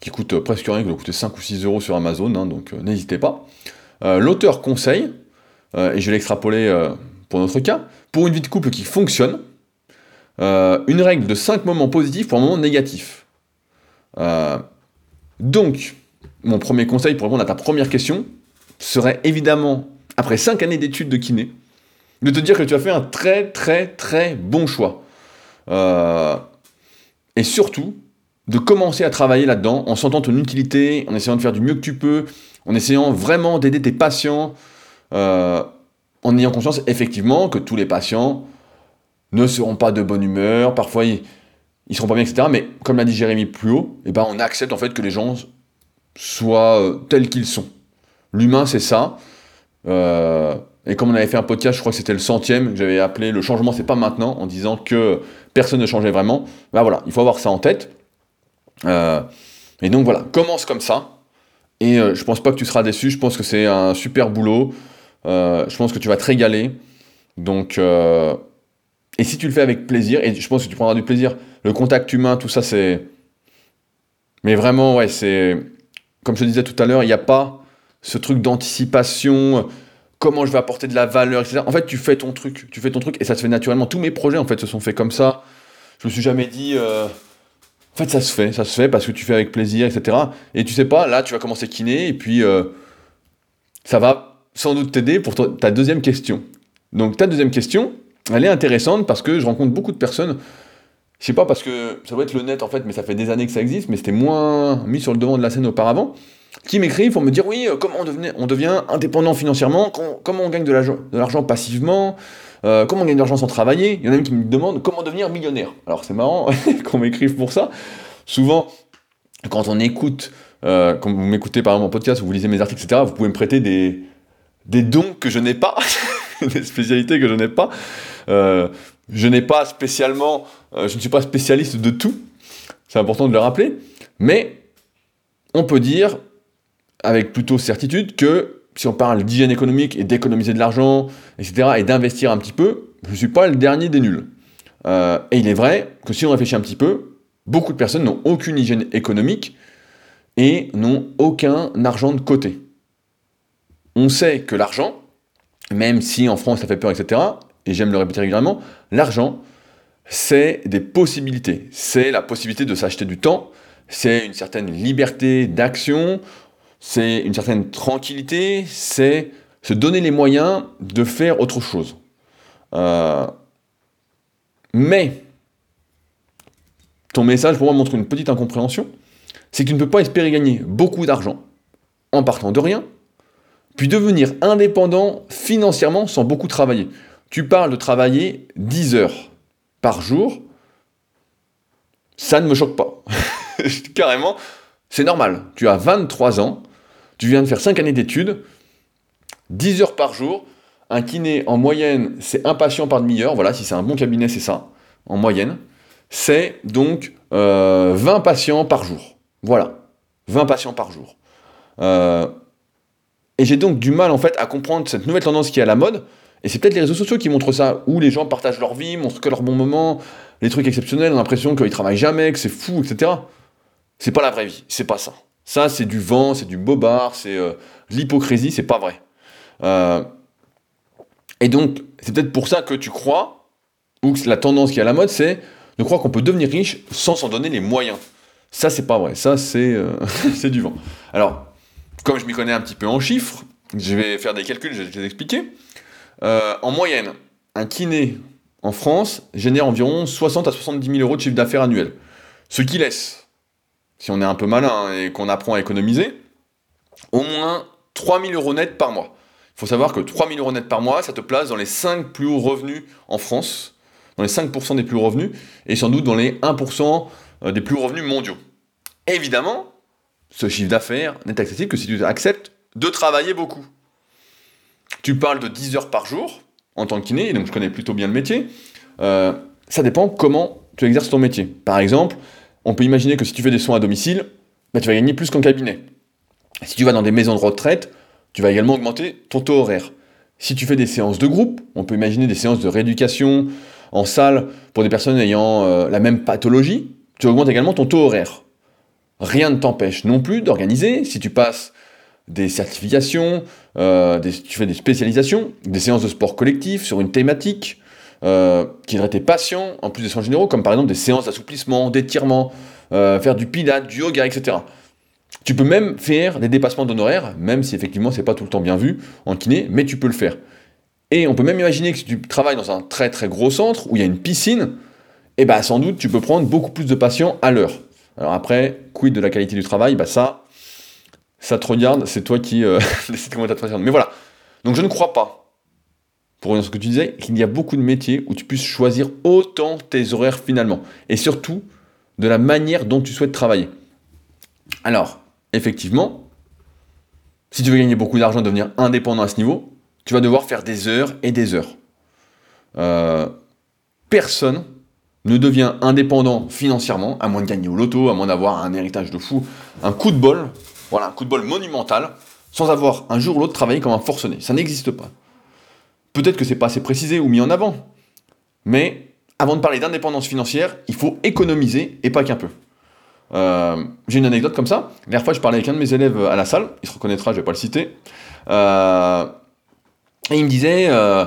qui coûte presque rien, qui doit coûter 5 ou 6 euros sur Amazon, hein, donc euh, n'hésitez pas. Euh, l'auteur conseille, et je vais l'extrapoler pour notre cas, pour une vie de couple qui fonctionne, une règle de 5 moments positifs pour un moment négatif. donc, mon premier conseil pour répondre à ta première question serait évidemment, après 5 années d'études de kiné, de te dire que tu as fait un très très très bon choix. Euh, et surtout, de commencer à travailler là-dedans en sentant ton utilité, en essayant de faire du mieux que tu peux, en essayant vraiment d'aider tes patients, euh, en ayant conscience effectivement que tous les patients ne seront pas de bonne humeur, parfois ils, ne seront pas bien, etc. Mais comme l'a dit Jérémy plus haut, eh ben, on accepte en fait que les gens soient euh, tels qu'ils sont. L'humain, c'est ça. Et comme on avait fait un podcast, je crois que c'était le centième, que j'avais appelé Le changement, c'est pas maintenant, en disant que personne ne changeait vraiment. Ben voilà, il faut avoir ça en tête. Euh, et donc voilà, commence comme ça. Et euh, je pense pas que tu seras déçu, je pense que c'est un super boulot. Euh, je pense que tu vas te régaler. Donc, et si tu le fais avec plaisir, et je pense que tu prendras du plaisir, le contact humain, tout ça, c'est. Mais vraiment, ouais, c'est. Comme je te disais tout à l'heure, il n'y a pas ce truc d'anticipation comment je vais apporter de la valeur, etc. En fait, tu fais ton truc, tu fais ton truc et ça se fait naturellement. Tous mes projets, en fait, se sont faits comme ça. Je me suis jamais dit, euh, en fait, ça se fait, ça se fait parce que tu fais avec plaisir, etc. Et tu sais pas, là, tu vas commencer kiné et puis euh, ça va sans doute t'aider pour ta deuxième question. Donc, ta deuxième question, elle est intéressante parce que je rencontre beaucoup de personnes. Je sais pas parce que ça doit être le net en fait, mais ça fait des années que ça existe, mais c'était moins mis sur le devant de la scène auparavant qui m'écrivent pour me dire oui, euh, comment on, on devient indépendant financièrement, comment on gagne de l'argent passivement, euh, comment on gagne de l'argent sans travailler? Il y en a même qui me demandent comment devenir millionnaire? Alors c'est marrant qu'on m'écrive pour ça. Souvent, quand on écoute, euh, quand vous m'écoutez par exemple en podcast, vous lisez mes articles, etc., vous pouvez me prêter des, des dons que je n'ai pas, des spécialités que je n'ai pas. je n'ai pas spécialement, je ne suis pas spécialiste de tout. C'est important de le rappeler. Mais on peut dire avec plutôt certitude que si on parle d'hygiène économique et d'économiser de l'argent, etc., et d'investir un petit peu, je ne suis pas le dernier des nuls. Euh, et il est vrai que si on réfléchit un petit peu, beaucoup de personnes n'ont aucune hygiène économique et n'ont aucun argent de côté. On sait que l'argent, même si en France ça fait peur, etc., et j'aime le répéter régulièrement, l'argent, c'est des possibilités. C'est la possibilité de s'acheter du temps, c'est une certaine liberté d'action, c'est une certaine tranquillité, c'est se donner les moyens de faire autre chose. Euh, mais, ton message pour moi montre une petite incompréhension, c'est que tu ne peux pas espérer gagner beaucoup d'argent en partant de rien, puis devenir indépendant financièrement sans beaucoup travailler. Tu parles de travailler 10 heures par jour, ça ne me choque pas. Carrément, c'est normal. Tu as 23 ans, tu viens de faire 5 années d'études, 10 heures par jour. Un kiné, en moyenne, c'est un patient par demi-heure. Voilà, si c'est un bon cabinet, c'est ça, en moyenne. C'est donc 20 euh, patients par jour. Voilà, 20 patients par jour. Euh, et j'ai donc du mal, en fait, à comprendre cette nouvelle tendance qui est à la mode. Et c'est peut-être les réseaux sociaux qui montrent ça, où les gens partagent leur vie, montrent que leur bon moment, les trucs exceptionnels, l'impression qu'ils travaillent jamais, que c'est fou, etc. C'est pas la vraie vie, c'est pas ça. Ça, c'est du vent, c'est du bobard, c'est euh, l'hypocrisie, c'est pas vrai. Euh, et donc, c'est peut-être pour ça que tu crois, ou que la tendance qui est à la mode, c'est de croire qu'on peut devenir riche sans s'en donner les moyens. Ça, c'est pas vrai. Ça, c'est euh, du vent. Alors, comme je m'y connais un petit peu en chiffres, je vais faire des calculs, je vais les expliquer. en moyenne, un kiné en France génère environ 60 à 70 000 euros de chiffre d'affaires annuel. Ce qui laisse si on est un peu malin et qu'on apprend à économiser, au moins 3000 euros net par mois. Il faut savoir que 3000 euros net par mois, ça te place dans les 5 plus hauts revenus en France, dans les 5% des plus revenus, et sans doute dans les 1% euh, des plus revenus mondiaux. évidemment, ce chiffre d'affaires n'est accessible que si tu acceptes de travailler beaucoup. Tu parles de 10 heures par jour en tant que kiné, donc je connais plutôt bien le métier. Euh, ça dépend comment tu exerces ton métier. Par exemple, on peut imaginer que si tu fais des soins à domicile, bah, tu vas gagner plus qu'en cabinet. Si tu vas dans des maisons de retraite, tu vas également augmenter ton taux horaire. Si tu fais des séances de groupe, on peut imaginer des séances de rééducation en salle pour des personnes ayant euh, la même pathologie, tu augmentes également ton taux horaire. Rien ne t'empêche non plus d'organiser, si tu passes des certifications, euh, tu fais des spécialisations, des séances de sport collectif sur une thématique, euh, qui aiderait tes patients, en plus des soins généraux, comme par exemple des séances d'assouplissement, d'étirement, faire du pilates, du yoga, etc. Tu peux même faire des dépassements d'honoraires, même si effectivement c'est pas tout le temps bien vu en kiné, mais tu peux le faire. Et on peut même imaginer que si tu travailles dans un très très gros centre où il y a une piscine, eh ben sans doute tu peux prendre beaucoup plus de patients à l'heure. Alors après, quid de la qualité du travail, bah ça, ça te regarde, c'est toi qui euh, décides comment te Mais voilà. Donc je ne crois pas, pour revenir ce que tu disais, qu'il y a beaucoup de métiers où tu puisses choisir autant tes horaires finalement. Et surtout, de la manière dont tu souhaites travailler. Alors, effectivement, si tu veux gagner beaucoup d'argent, devenir indépendant à ce niveau, tu vas devoir faire des heures et des heures. Euh, personne ne devient indépendant financièrement, à moins de gagner au loto, à moins d'avoir un héritage de fou, un coup de bol, voilà, un coup de bol monumental, sans avoir un jour ou l'autre travaillé comme un forcené. Ça n'existe pas. Peut-être que c'est pas assez précisé ou mis en avant, mais avant de parler d'indépendance financière, il faut économiser et pas qu'un peu. Euh, j'ai une anecdote comme ça. La dernière fois, je parlais avec un de mes élèves à la salle, il se reconnaîtra, je vais pas le citer. Euh, et il me disait euh,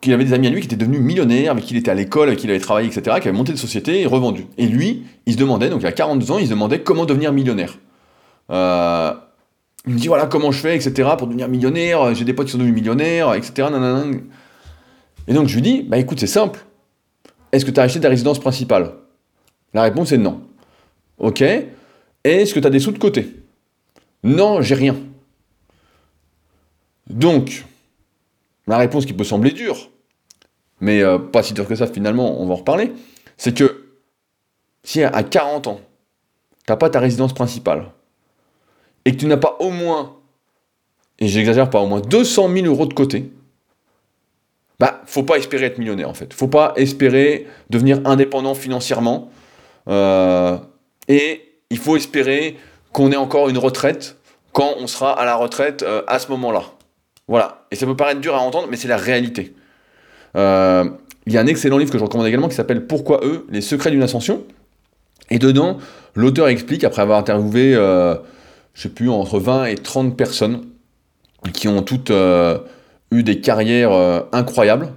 qu'il avait des amis à lui qui étaient devenus millionnaires, avec qui il était à l'école, avec qui il avait travaillé, etc., qui avaient monté des sociétés et revendu. Et lui, il se demandait, donc il a 42 ans, il se demandait comment devenir millionnaire. Il me dit voilà comment je fais, etc., pour devenir millionnaire, j'ai des potes qui sont devenus millionnaires, etc. Et donc je lui dis, bah écoute, c'est simple. Est-ce que tu as acheté ta résidence principale? La réponse est non. Ok. Est-ce que tu as des sous de côté? Non, j'ai rien. Donc, la réponse qui peut sembler dure, mais euh, pas si dure que ça finalement, on va en reparler, c'est que si à 40 ans, tu n'as pas ta résidence principale, et que tu n'as pas au moins, et j'exagère pas, au moins 200 000 euros de côté, bah, faut pas espérer être millionnaire en fait. Faut pas espérer devenir indépendant financièrement. Euh, et il faut espérer qu'on ait encore une retraite quand on sera à la retraite euh, à ce moment-là. Voilà. Et ça peut paraître dur à entendre, mais c'est la réalité. Euh, il y a un excellent livre que je recommande également qui s'appelle Pourquoi eux Les secrets d'une ascension. Et dedans, l'auteur explique, après avoir interviewé, je sais plus, entre 20 et 30 personnes qui ont toutes eu des carrières incroyables,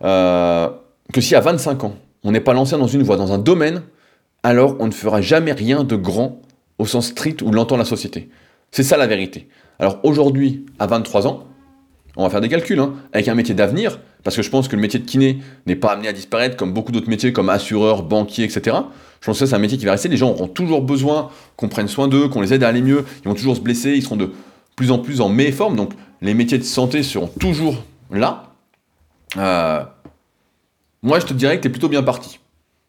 que si à 25 ans, on n'est pas lancé dans une voie, dans un domaine alors on ne fera jamais rien de grand au sens strict où l'entend la société. C'est ça la vérité. Alors aujourd'hui, à 23 ans, on va faire des calculs, hein, avec un métier d'avenir, parce que je pense que le métier de kiné n'est pas amené à disparaître comme beaucoup d'autres métiers comme assureur, banquier, etc. Je pense que c'est un métier qui va rester. Les gens auront toujours besoin qu'on prenne soin d'eux, qu'on les aide à aller mieux. Ils vont toujours se blesser, ils seront de plus en plus en méforme. Donc les métiers de santé seront toujours là. Euh, moi, je te dirais que tu es plutôt bien parti.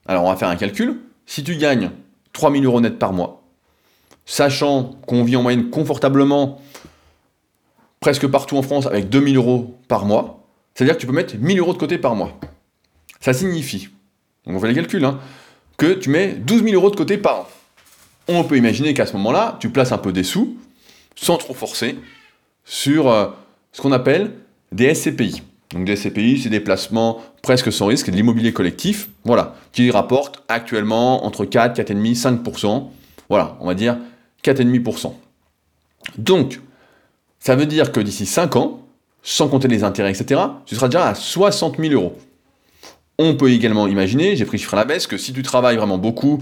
Alors on va faire un calcul. Si tu gagnes 3000 euros net par mois, sachant qu'on vit en moyenne confortablement presque partout en France avec 2000 euros par mois, c'est-à-dire que tu peux mettre 1000 euros de côté par mois. Ça signifie, on fait les calculs, hein, que tu mets 12 000 euros de côté par an. On peut imaginer qu'à ce moment-là, tu places un peu des sous, sans trop forcer, sur euh, ce qu'on appelle des SCPI. Donc des SCPI, c'est des placements presque sans risque, de l'immobilier collectif, voilà, qui rapporte actuellement entre 4, 4,5, 5%, voilà, on va dire 4,5%. Donc, ça veut dire que d'ici 5 ans, sans compter les intérêts, etc., tu seras déjà à 60 000 euros. On peut également imaginer, j'ai pris chiffre à la baisse, que si tu travailles vraiment beaucoup,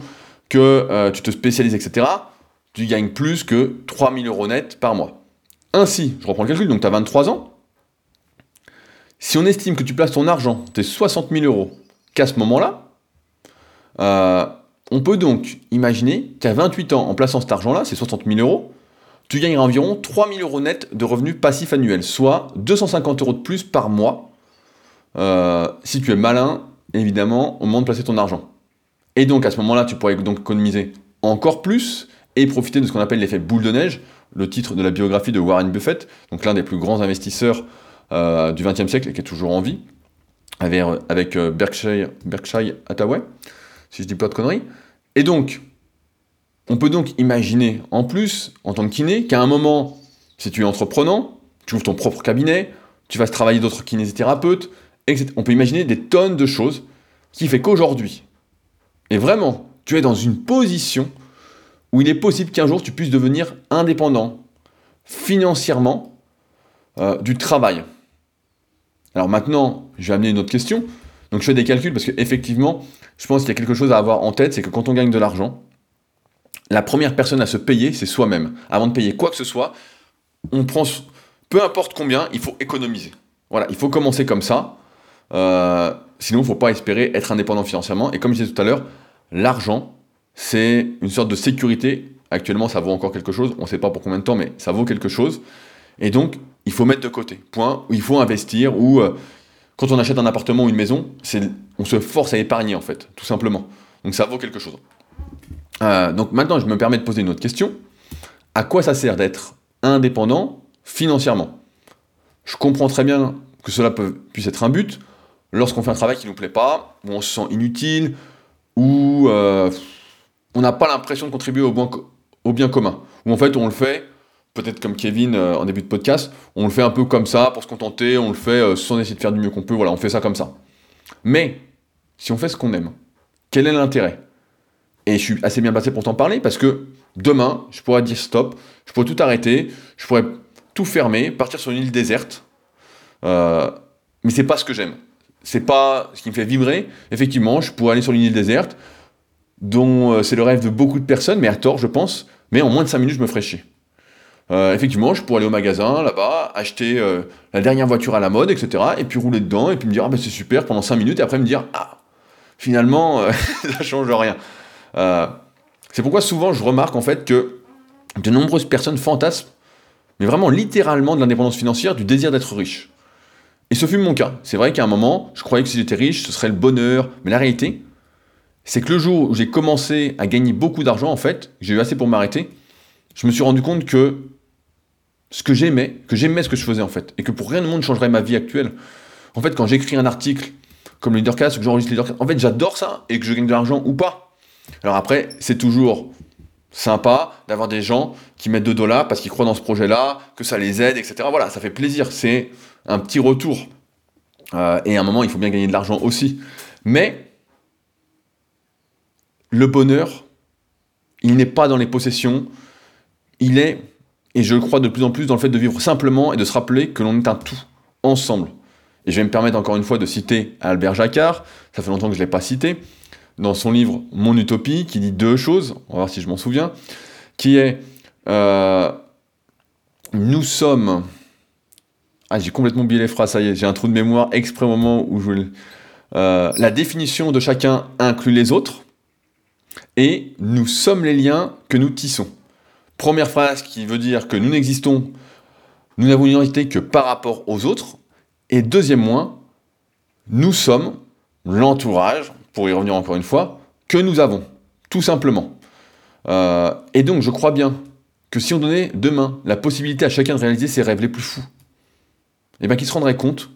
que euh, tu te spécialises, etc., tu gagnes plus que 3 000 euros net par mois. Ainsi, je reprends le calcul, donc tu as 23 ans, si on estime que tu places ton argent, tes 60 000 euros, qu'à ce moment-là, euh, on peut donc imaginer qu'à 28 ans, en plaçant cet argent-là, ces 60 000 euros, tu gagneras environ 3 000 euros net de revenus passifs annuels, soit 250 euros de plus par mois, euh, si tu es malin évidemment, au moment de placer ton argent. Et donc, à ce moment-là, tu pourrais donc économiser encore plus et profiter de ce qu'on appelle l'effet boule de neige, le titre de la biographie de Warren Buffett, donc l'un des plus grands investisseurs euh, du XXe siècle et qui est toujours en vie, avec, avec euh, Berkshire, Berkshire Hathaway, si je dis pas de conneries. Et donc, on peut donc imaginer en plus, en tant que kiné, qu'à un moment, si tu es entreprenant, tu ouvres ton propre cabinet, tu vas travailler d'autres kinésithérapeutes, etc. On peut imaginer des tonnes de choses qui fait qu'aujourd'hui, et vraiment, tu es dans une position où il est possible qu'un jour tu puisses devenir indépendant financièrement euh, du travail. Alors maintenant, je vais amener une autre question. Donc je fais des calculs parce qu'effectivement, je pense qu'il y a quelque chose à avoir en tête, c'est que quand on gagne de l'argent, la première personne à se payer, c'est soi-même. Avant de payer quoi que ce soit, on prend, peu importe combien, il faut économiser. Voilà, il faut commencer comme ça. Euh, sinon, il ne faut pas espérer être indépendant financièrement. Et comme je disais tout à l'heure, l'argent, c'est une sorte de sécurité. Actuellement, ça vaut encore quelque chose. On ne sait pas pour combien de temps, mais ça vaut quelque chose. Et donc, il faut mettre de côté. Point. Il faut investir. Ou euh, quand on achète un appartement ou une maison, on se force à épargner en fait, tout simplement. Donc ça vaut quelque chose. Euh, donc maintenant, je me permets de poser une autre question. À quoi ça sert d'être indépendant financièrement? Je comprends très bien que cela puisse être un but lorsqu'on fait un travail qui ne nous plaît pas, où on se sent inutile, où euh, on n'a pas l'impression de contribuer au, bien commun. Où en fait on le fait, peut-être comme Kevin euh, en début de podcast, on le fait un peu comme ça pour se contenter, on le fait sans essayer de faire du mieux qu'on peut, voilà, on fait ça comme ça. Mais si on fait ce qu'on aime, quel est l'intérêt? Et je suis assez bien passé pour t'en parler parce que demain, je pourrais dire stop, je pourrais tout arrêter, je pourrais tout fermer, partir sur une île déserte. Euh, mais c'est pas ce que j'aime c'est pas ce qui me fait vibrer. Effectivement, je pourrais aller sur une île déserte, dont euh, c'est le rêve de beaucoup de personnes, mais à tort, je pense. Mais en moins de 5 minutes, je me ferais chier. Euh, effectivement, je pourrais aller au magasin là-bas, acheter euh, la dernière voiture à la mode, etc. Et puis rouler dedans, et puis me dire, ah ben c'est super pendant 5 minutes, et après me dire, ah, finalement, ça change rien. C'est pourquoi souvent je remarque en fait que de nombreuses personnes fantasment, mais vraiment littéralement de l'indépendance financière, du désir d'être riche. Et ce fut mon cas. C'est vrai qu'à un moment, je croyais que si j'étais riche, ce serait le bonheur. Mais la réalité, c'est que le jour où j'ai commencé à gagner beaucoup d'argent, en fait, j'ai eu assez pour m'arrêter, je me suis rendu compte que ce que j'aimais, que j'aimais ce que je faisais en fait, et que pour rien au monde changerait ma vie actuelle. En fait, quand j'écris un article comme Leadercast ou que j'enregistre Leadercast, en fait, j'adore ça et que je gagne de l'argent ou pas. Alors après, c'est toujours sympa d'avoir des gens qui mettent 2 dollars parce qu'ils croient dans ce projet-là, que ça les aide, etc. Voilà, ça fait plaisir. C'est un petit retour. Euh, et à un moment, il faut bien gagner de l'argent aussi. Mais le bonheur, il n'est pas dans les possessions, il est, et je le crois de plus en plus, dans le fait de vivre simplement et de se rappeler que l'on est un tout, ensemble. Et je vais me permettre encore une fois de citer Albert Jacquard, ça fait longtemps que je ne l'ai pas cité, dans son livre Mon Utopie, qui dit deux choses, on va voir si je m'en souviens, qui est euh, Nous sommes ah, j'ai complètement oublié les phrases, ça y est, j'ai un trou de mémoire exprès au moment où je euh, la définition de chacun inclut les autres, et nous sommes les liens que nous tissons. Première phrase qui veut dire que nous n'existons, nous n'avons une identité que par rapport aux autres, et deuxième point, nous sommes l'entourage, pour y revenir encore une fois, que nous avons, tout simplement. Euh, et donc je crois bien que si on donnait demain la possibilité à chacun de réaliser ses rêves les plus fous, eh bien, qui se rendrait compte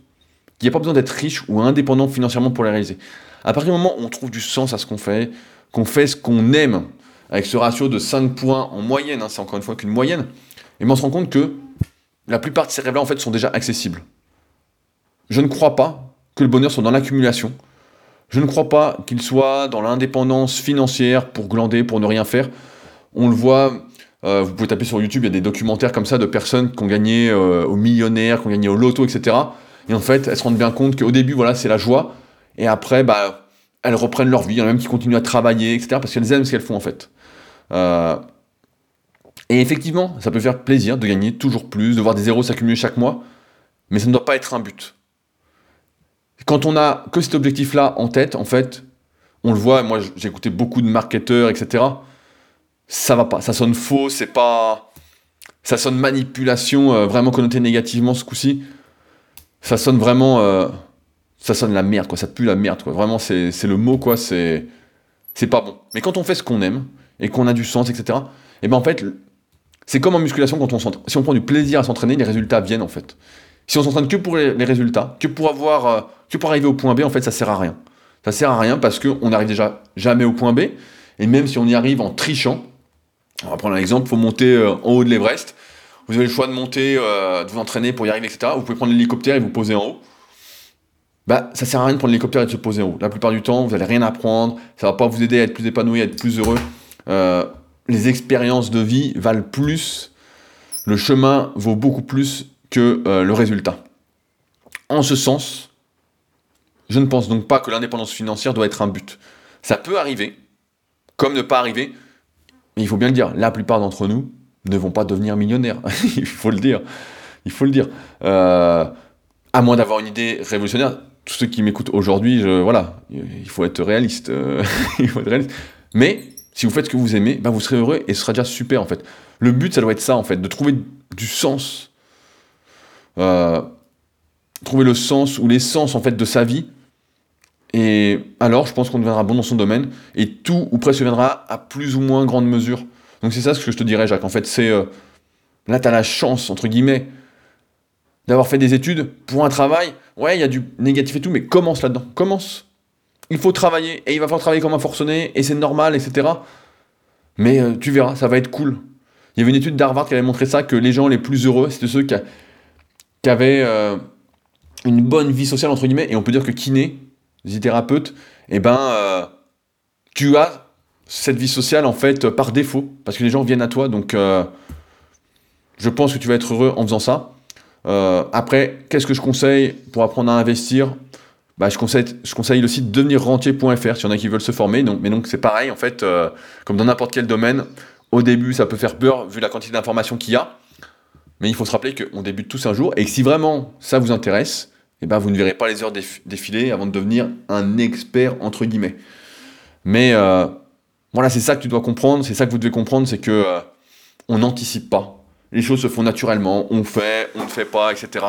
qu'il n'y a pas besoin d'être riche ou indépendant financièrement pour les réaliser. À partir du moment où on trouve du sens à ce qu'on fait, qu'on fait ce qu'on aime, avec ce ratio de 5 points en moyenne, hein, c'est encore une fois qu'une moyenne, et on se rend compte que la plupart de ces rêves-là, en fait, sont déjà accessibles. Je ne crois pas que le bonheur soit dans l'accumulation. Je ne crois pas qu'il soit dans l'indépendance financière pour glander, pour ne rien faire. On le voit euh, vous pouvez taper sur YouTube, il y a des documentaires comme ça de personnes qui ont gagné euh, au millionnaire, qui ont gagné au loto, etc. Et en fait, elles se rendent bien compte qu'au début, voilà, c'est la joie. Et après, bah, elles reprennent leur vie. Il y en a même qui continuent à travailler, etc. Parce qu'elles aiment ce qu'elles font, en fait. Euh, et effectivement, ça peut faire plaisir de gagner toujours plus, de voir des zéros s'accumuler chaque mois. Mais ça ne doit pas être un but. Quand on a que cet objectif-là en tête, en fait, on le voit, moi j'ai écouté beaucoup de marketeurs, etc ça va pas, ça sonne faux, c'est pas. Ça sonne manipulation, euh, vraiment connoté négativement ce coup-ci. Ça sonne vraiment euh, ça sonne la merde. Ça pue la merde. Vraiment, c'est le mot. C'est c'est pas bon. Mais quand on fait ce qu'on aime et qu'on a du sens, etc. Et ben en fait, c'est comme en musculation quand on s'entraîne. Si on prend du plaisir à s'entraîner, les résultats viennent en fait. Si on s'entraîne que pour les, résultats, que pour avoir, euh, que pour arriver au point B, en fait, ça sert à rien. Ça sert à rien parce qu'on n'arrive déjà jamais au point B. Et même si on y arrive en trichant, on va prendre un exemple, il faut monter euh, en haut de l'Everest. Vous avez le choix de monter, euh, de vous entraîner pour y arriver, etc. Vous pouvez prendre l'hélicoptère et vous poser en haut. Bah, ça sert à rien de prendre l'hélicoptère et de se poser en haut. La plupart du temps, vous n'allez rien apprendre. Ça va pas vous aider à être plus épanoui, à être plus heureux. Les expériences de vie valent plus. Le chemin vaut beaucoup plus que le résultat. En ce sens, je ne pense donc pas que l'indépendance financière doit être un but. Ça peut arriver, comme ne pas arriver, mais il faut bien le dire, la plupart d'entre nous ne vont pas devenir millionnaires. il faut le dire. Il faut le dire. Euh, à moins d'avoir une idée révolutionnaire, tous ceux qui m'écoutent aujourd'hui, voilà, il faut être réaliste. Euh, il faut être réaliste. Mais si vous faites ce que vous aimez, bah, vous serez heureux et ce sera déjà super en fait. Le but, ça doit être ça en fait, de trouver du sens. Euh, trouver le sens ou l'essence en fait de sa vie et alors, je pense qu'on deviendra bon dans son domaine, et tout ou presque viendra à plus ou moins grande mesure. Donc c'est ça ce que je te dirais, Jacques. En fait, c'est... Euh, là, tu as la chance, entre guillemets, d'avoir fait des études pour un travail. Ouais, il y a du négatif et tout, mais commence là-dedans. Commence. Il faut travailler, et il va falloir travailler comme un forcené, et c'est normal, etc. Mais euh, tu verras, ça va être cool. Il y avait une étude d'Harvard qui avait montré ça, que les gens les plus heureux, c'était ceux qui, avaient euh, une bonne vie sociale, entre guillemets, et on peut dire que kiné, thérapeute, eh ben, euh, tu as cette vie sociale en fait par défaut, parce que les gens viennent à toi, donc euh, je pense que tu vas être heureux en faisant ça. Après, qu'est-ce que je conseille pour apprendre à investir? Bah, je, conseille, je conseille le site devenirrentier.fr s'il y en a qui veulent se former. Donc, mais donc c'est pareil, en fait, comme dans n'importe quel domaine, au début ça peut faire peur vu la quantité d'informations qu'il y a. Mais il faut se rappeler qu'on débute tous un jour et que si vraiment ça vous intéresse, eh ben, vous ne verrez pas les heures défiler avant de devenir un expert, entre guillemets. Mais euh, voilà, c'est ça que tu dois comprendre, c'est ça que vous devez comprendre, c'est que euh, on n'anticipe pas. Les choses se font naturellement, on fait, on ne fait pas, etc.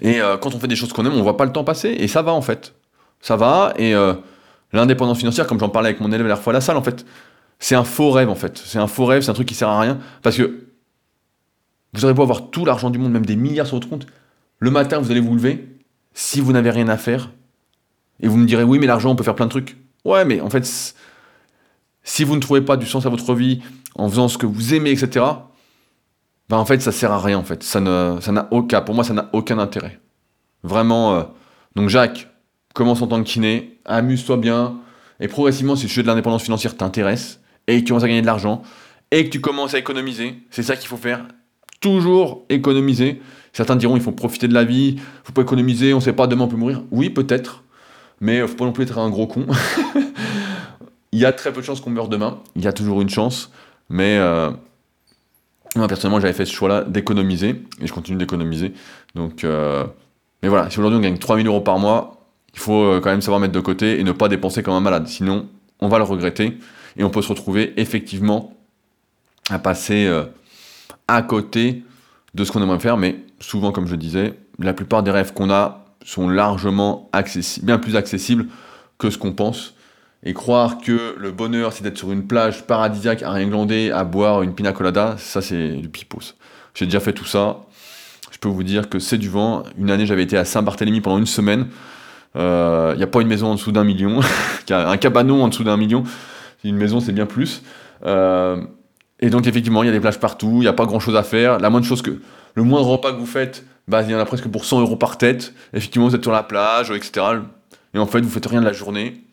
Et euh, quand on fait des choses qu'on aime, on voit pas le temps passer, et ça va en fait. Ça va, et l'indépendance financière, comme j'en parlais avec mon élève la fois à la salle, en fait, c'est un faux rêve en fait. C'est un faux rêve, c'est un truc qui sert à rien, parce que vous aurez beau avoir tout l'argent du monde, même des milliards sur votre compte, le matin, vous allez vous lever, si vous n'avez rien à faire, et vous me direz, oui, mais l'argent, on peut faire plein de trucs. Ouais, mais en fait, si vous ne trouvez pas du sens à votre vie en faisant ce que vous aimez, etc., ben en fait, ça sert à rien, en fait. Ça n'a aucun, pour moi, ça n'a aucun intérêt. Vraiment. Euh, donc, Jacques, commence en tant que kiné, amuse-toi bien, et progressivement, si le sujet de l'indépendance financière t'intéresse, et que tu commences à gagner de l'argent, et que tu commences à économiser, c'est ça qu'il faut faire. Toujours économiser. Certains diront il faut profiter de la vie, il faut pas économiser, on sait pas demain on peut mourir. Oui, peut-être, mais faut pas non plus être un gros con. il y a très peu de chances qu'on meure demain, il y a toujours une chance, mais euh, moi personnellement j'avais fait ce choix-là d'économiser, et je continue d'économiser. Donc, euh, mais voilà, si aujourd'hui on gagne 3000 euros par mois, il faut euh, quand même savoir mettre de côté et ne pas dépenser comme un malade, sinon on va le regretter, et on peut se retrouver effectivement à passer à côté de ce qu'on aimerait faire, mais souvent, comme je disais, la plupart des rêves qu'on a sont largement accessibles, bien plus accessibles que ce qu'on pense. Et croire que le bonheur, c'est d'être sur une plage paradisiaque à rien glander, à boire une pina colada, ça c'est du pipos. J'ai déjà fait tout ça. Je peux vous dire que c'est du vent. Une année, j'avais été à Saint-Barthélemy pendant une semaine. Il euh, n'y a pas une maison en dessous d'un million. un cabanon en dessous d'un million. Une maison, c'est bien plus. Euh, et donc, effectivement, il y a des plages partout. Il n'y a pas grand chose à faire. La moindre chose que le moindre repas que vous faites, bah, il y en a presque pour 100 euros par tête. Effectivement, vous êtes sur la plage, etc. Et en fait, vous faites rien de la journée.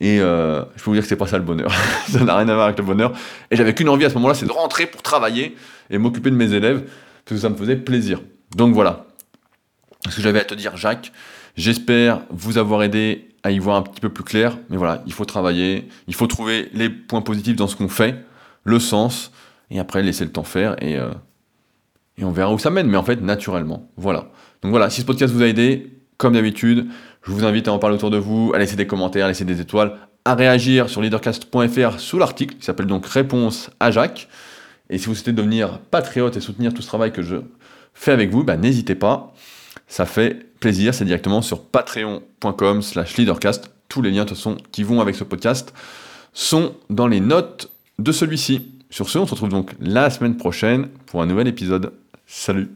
Et euh, je peux vous dire que c'est pas ça le bonheur. ça n'a rien à voir avec le bonheur. Et j'avais qu'une envie à ce moment-là, c'est de rentrer pour travailler et m'occuper de mes élèves, parce que ça me faisait plaisir. Donc voilà. Ce que j'avais à te dire, Jacques. J'espère vous avoir aidé à y voir un petit peu plus clair. Mais voilà, il faut travailler, il faut trouver les points positifs dans ce qu'on fait, le sens, et après laisser le temps faire. Et euh, et on verra où ça mène, mais en fait, naturellement. Voilà. Donc voilà, si ce podcast vous a aidé, comme d'habitude, je vous invite à en parler autour de vous, à laisser des commentaires, à laisser des étoiles, à réagir sur leadercast.fr sous l'article qui s'appelle donc Réponse à Jacques. Et si vous souhaitez devenir patriote et soutenir tout ce travail que je fais avec vous, bah, n'hésitez pas. ça fait plaisir, c'est directement sur patreon.com slash leadercast. Tous les liens de qui vont avec ce podcast sont dans les notes de celui-ci. Sur ce, on se retrouve donc la semaine prochaine pour un nouvel épisode. Salut